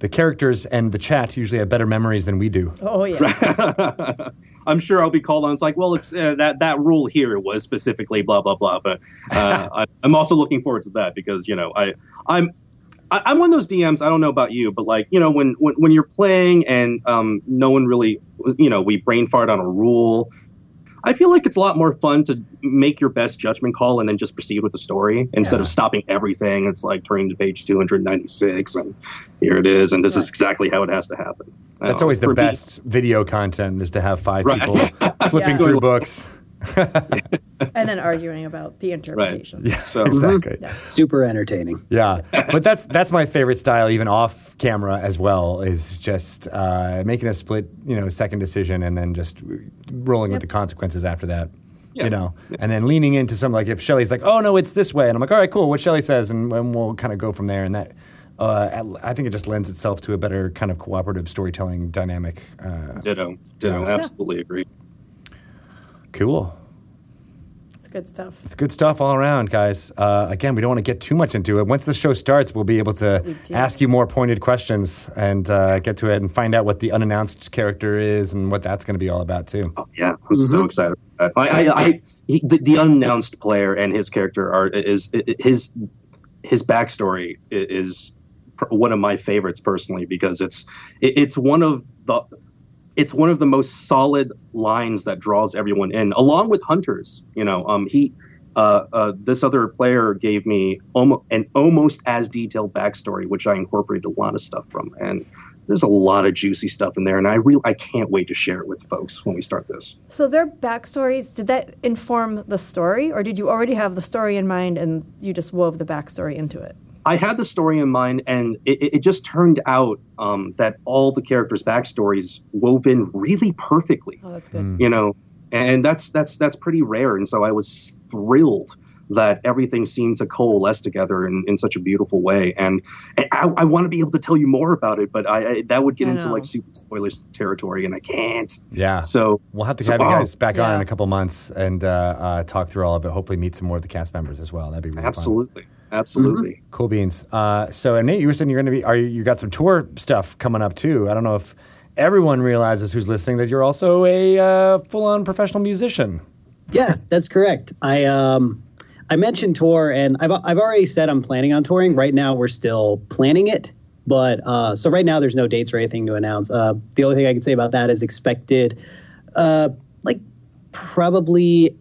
the characters and the chat usually have better memories than we do. Oh yeah. I'm sure I'll be called on. It's like, well, it's uh, that that rule here was specifically blah blah blah. But uh, I, I'm also looking forward to that because you know I I'm I, I'm one of those DMs. I don't know about you, but like you know when when, when you're playing and um, no one really you know we brain fart on a rule. I feel like it's a lot more fun to make your best judgment call and then just proceed with the story instead of stopping everything. It's like turning to page 296 and here it is, and this is exactly how it has to happen. That's Uh, always the for me- best video content is to have five Right. people flipping Yeah. through books. and then arguing about the interpretation. So, exactly. Super entertaining. Yeah, but that's that's my favorite style, even off camera as well. Is just uh, making a split, you know, second decision, and then just rolling with the consequences after that. Yeah. You know, and then leaning into something like if Shelly's like, "Oh no, it's this way," and I'm like, "All right, cool. What Shelley says," and, and we'll kind of go from there. And that, uh, I think it just lends itself to a better kind of cooperative storytelling dynamic. Uh, Ditto, ditto, Yeah. absolutely agree. Cool. It's good stuff. It's good stuff all around, guys. Uh, again, we don't want to get too much into it. Once the show starts, we'll be able to ask you more pointed questions and uh, get to it and find out what the unannounced character is and what that's going to be all about, too. Oh, yeah, I'm so excited. I, I, I he, the, the unannounced player and his character are is, is his his backstory is one of my favorites personally because it's it, it's one of the it's one of the most solid lines that draws everyone in, along with Hunters. You know, um, he. Uh, uh, this other player gave me almost an almost as detailed backstory, which I incorporated a lot of stuff from, and there's a lot of juicy stuff in there, and I real I can't wait to share it with folks when we start this. So their backstories, did that inform the story, or did you already have the story in mind and you just wove the backstory into it? I had the story in mind, and it, it it just turned out um, that all the characters' backstories wove in really perfectly. Oh, that's good. You know, and that's that's that's pretty rare. And so I was thrilled that everything seemed to coalesce together in, in such a beautiful way. And, and I, I want to be able to tell you more about it, but I, I that would get I into know. like super spoilers territory, and I can't. Yeah. So We'll have to So- have you oh, guys back on in a couple months and uh, uh, talk through all of it. Hopefully, meet some more of the cast members as well. That'd be really fun. Absolutely, absolutely. Cool beans. Uh, so, and Nate, you were saying you're going to be, are you, you got some tour stuff coming up too. I don't know if everyone realizes who's listening that you're also a uh, full on professional musician. Yeah, that's correct. I um I mentioned tour and I've I've already said I'm planning on touring. Right now we're still planning it. But uh, so right now there's no dates or anything to announce. Uh, the only thing I can say about that is expected uh, like probably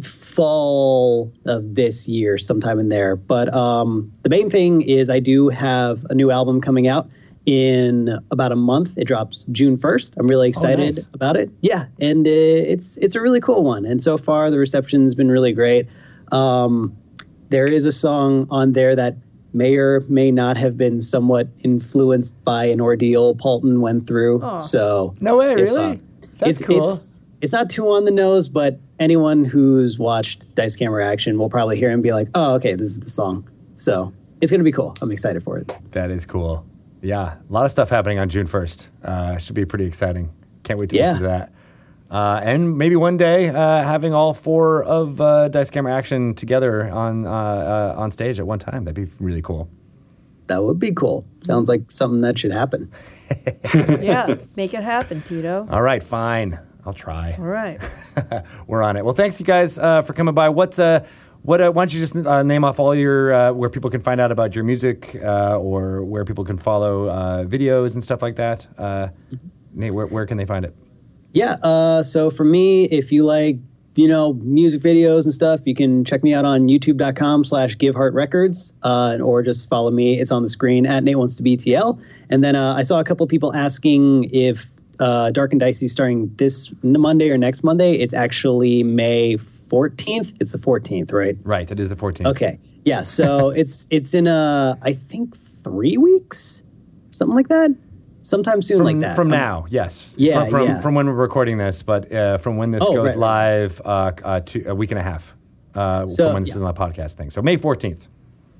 fall of this year, sometime in there. But um, the main thing is I do have a new album coming out in about a month. It drops June 1st. I'm really excited nice. about it. Yeah, and uh, it's it's a really cool one. And so far the reception's been really great. Um, there is a song on there that may or may not have been somewhat influenced by an ordeal Paultin went through. So No way, if, really? uh, That's it's, cool. It's, it's not too on the nose, but anyone who's watched Dice Camera Action will probably hear and be like, "Oh, okay, this is the song." So it's gonna be cool. I'm excited for it. that is cool. Yeah, a lot of stuff happening on June 1st. Uh, should be pretty exciting. Can't wait to Yeah. listen to that. Uh, and maybe one day uh, having all four of uh, Dice Camera Action together on uh, uh, on stage at one time. That'd be really cool. That would be cool. Sounds like something that should happen. yeah, make it happen, Tito. All right, fine. I'll try. All right. We're on it. Well, thanks you guys uh, for coming by. What's uh, what? Uh, why don't you just uh, name off all your uh, where people can find out about your music uh, or where people can follow uh, videos and stuff like that. Uh, Nate, where, where can they find it? Yeah. Uh, so for me, if you like, you know, music videos and stuff, you can check me out on youtube.com slash giveheartrecords uh, or just follow me. It's on the screen at Nate Wants to BTL. And then uh, I saw a couple people asking if uh, Dark and Dicey starting this Monday or next Monday. It's actually May 14th. It's the 14th, right? Right, it is the 14th. Okay. Yeah. So it's it's in a I think three weeks, something like that. Sometime soon From, like that. from now, yes. Yeah, From from, yeah. from when we're recording this, but uh, from when this Oh, goes right, live, uh, uh, two, a week and a half. Uh, So, from when this yeah. is on the podcast thing. So May 14th.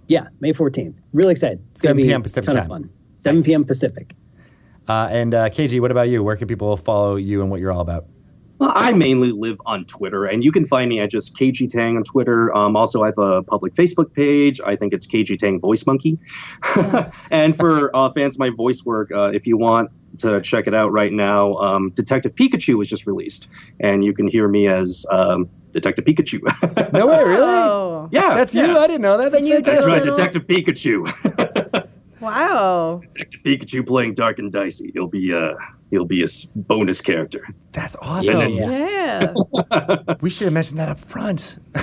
Yeah, May 14th. Really excited. It's 7 gonna be p.m. a Pacific ton time. Of fun. 7 Nice. p.m. Pacific. Uh, and uh, Kaiji, what about you? Where can people follow you and what you're all about? Well, I mainly live on Twitter, and you can find me at just Kaiji Tang on Twitter. Um, also, I have a public Facebook page. I think it's Kaiji Tang Voice Monkey. and for uh, fans of my voice work, uh, if you want to check it out right now, um, Detective Pikachu was just released, and you can hear me as um, Detective Pikachu. No way, really? Oh, yeah, That's yeah. you. I didn't know that. That's you That's right, Detective Pikachu. wow. Pikachu playing Dark and Dicey. He'll be uh, he'll be a s- bonus character. That's awesome. Yeah. Yeah. We should have mentioned that up front.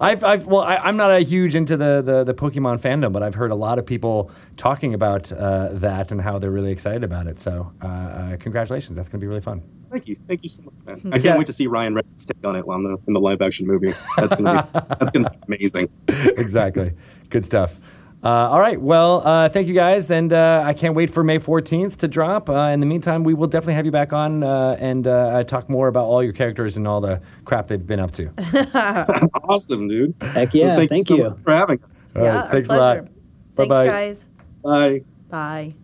I've, I've, well, I, I'm not a huge into the, the, the Pokemon fandom, but I've heard a lot of people talking about uh, that and how they're really excited about it. So, uh, uh, congratulations! That's going to be really fun. Thank you, thank you so much, man. I can't Yeah. wait to see Ryan Reynolds take on it on the, in the live action movie. That's gonna be that's gonna be amazing. exactly. Good stuff. Uh, all right. Well, uh, thank you guys, and uh, I can't wait for May 14th to drop. Uh, in the meantime, we will definitely have you back on uh, and uh, talk more about all your characters and all the crap they've been up to. Awesome, dude. Heck yeah, Well, thank so you. much for having us. All yeah. right, our thanks a lot. Bye-bye. guys. Bye. Bye.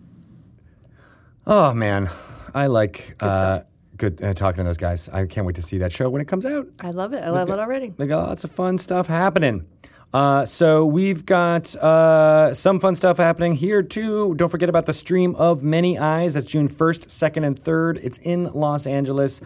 Oh man, I like uh, good uh, talking to those guys. I can't wait to see that show when it comes out. I love it. I love it already. They got lots of fun stuff happening. Uh, so we've got uh, some fun stuff happening here too. Don't forget about the stream of Many Eyes. That's June first, second, and third. It's in Los Angeles.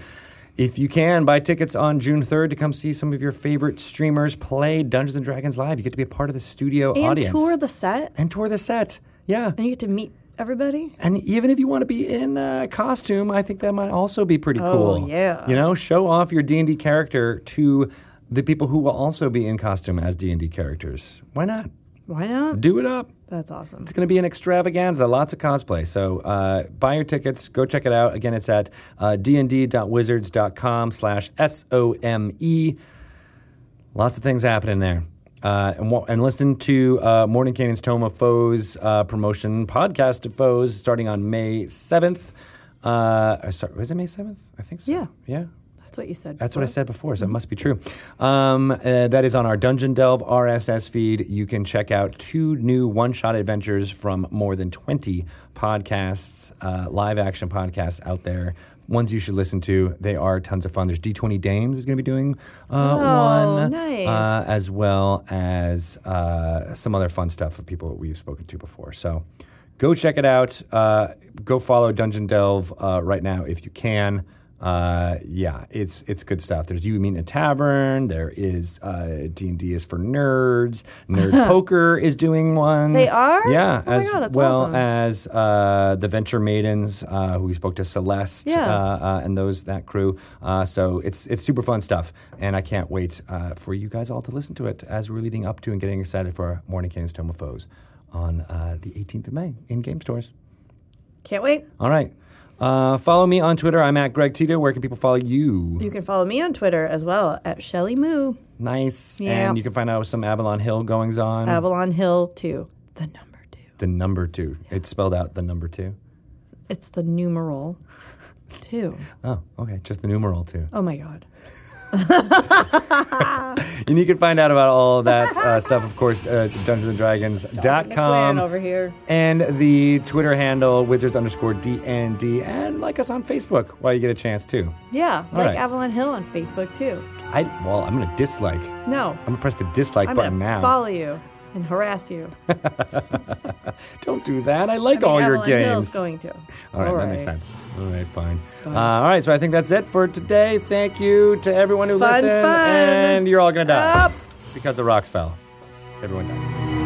If you can, buy tickets on June 3rd to come see some of your favorite streamers play Dungeons and Dragons live. You get to be a part of the studio And audience. And tour the set. and tour the set. Yeah. And you get to meet everybody. And even if you want to be in uh, costume, I think that might also be pretty Oh, cool. yeah. You know, show off your D&D character to the people who will also be in costume as D&D characters. Why not? Why not? Do it up. That's awesome. It's going to be an extravaganza, lots of cosplay. So uh, buy your tickets, go check it out. Again, it's at uh, dnd.wizards.com slash S-O-M-E. Lots of things happening there. Uh, and, and listen to uh, Mordenkainen's Tome of Foes uh, promotion podcast of Foes starting on May 7th. Uh, sorry, was it May 7th? I think so. Yeah. Yeah. That's what you said. That's what I said before, so it must be true. Um, uh, that is on our Dungeon Delve RSS feed. You can check out two new one shot adventures from more than 20 podcasts, uh, live action podcasts out there. Ones you should listen to. They are tons of fun. There's D20 Dames is going to be doing uh, Oh, one, nice. uh, as well as uh, some other fun stuff of people that we've spoken to before. So go check it out. Uh, go follow Dungeon Delve uh, right now if you can. Uh, yeah, it's it's good stuff. There's you meet in a tavern. There is uh, D and D is for nerds. Nerd poker is doing one. They are? Yeah, Oh as God, well awesome. as uh, the Venture Maidens, uh, who we spoke to Celeste, Yeah. uh, uh, and those that crew. Uh, so it's it's super fun stuff, and I can't wait uh, for you guys all to listen to it as we're leading up to and getting excited for Mordenkainen's Tome of Foes on uh, the 18th of May in game stores. Can't wait. All right. Uh, follow me on Twitter. I'm at Greg Tito. Where can people follow you? You can follow me on Twitter as well at Shelly Moo. Nice. Yeah. And you can find out some Avalon Hill goings on. Avalon Hill 2. The number 2. the number two. It's spelled out the number two. It's the numeral 2. Oh, okay. Just the numeral two. Oh my God. And you can find out about all that uh, stuff, of course, uh, Plan dungeonsanddragons.com. over here. And the Twitter handle, wizards underscore DND. And like us on Facebook while you get a chance, too. Yeah, All like right. Avalon Hill on Facebook too. I Well, I'm going to dislike. No, I'm going to press the dislike I'm button now. follow you and harass you. Don't do that. I like I mean, all your games. Hill's going to. All right, that makes sense. All right, fine. Uh, all right, so I think that's it for today. Thank you to everyone who Fun, listened. fun. And you're all going to die Up. because the rocks fell. Everyone dies.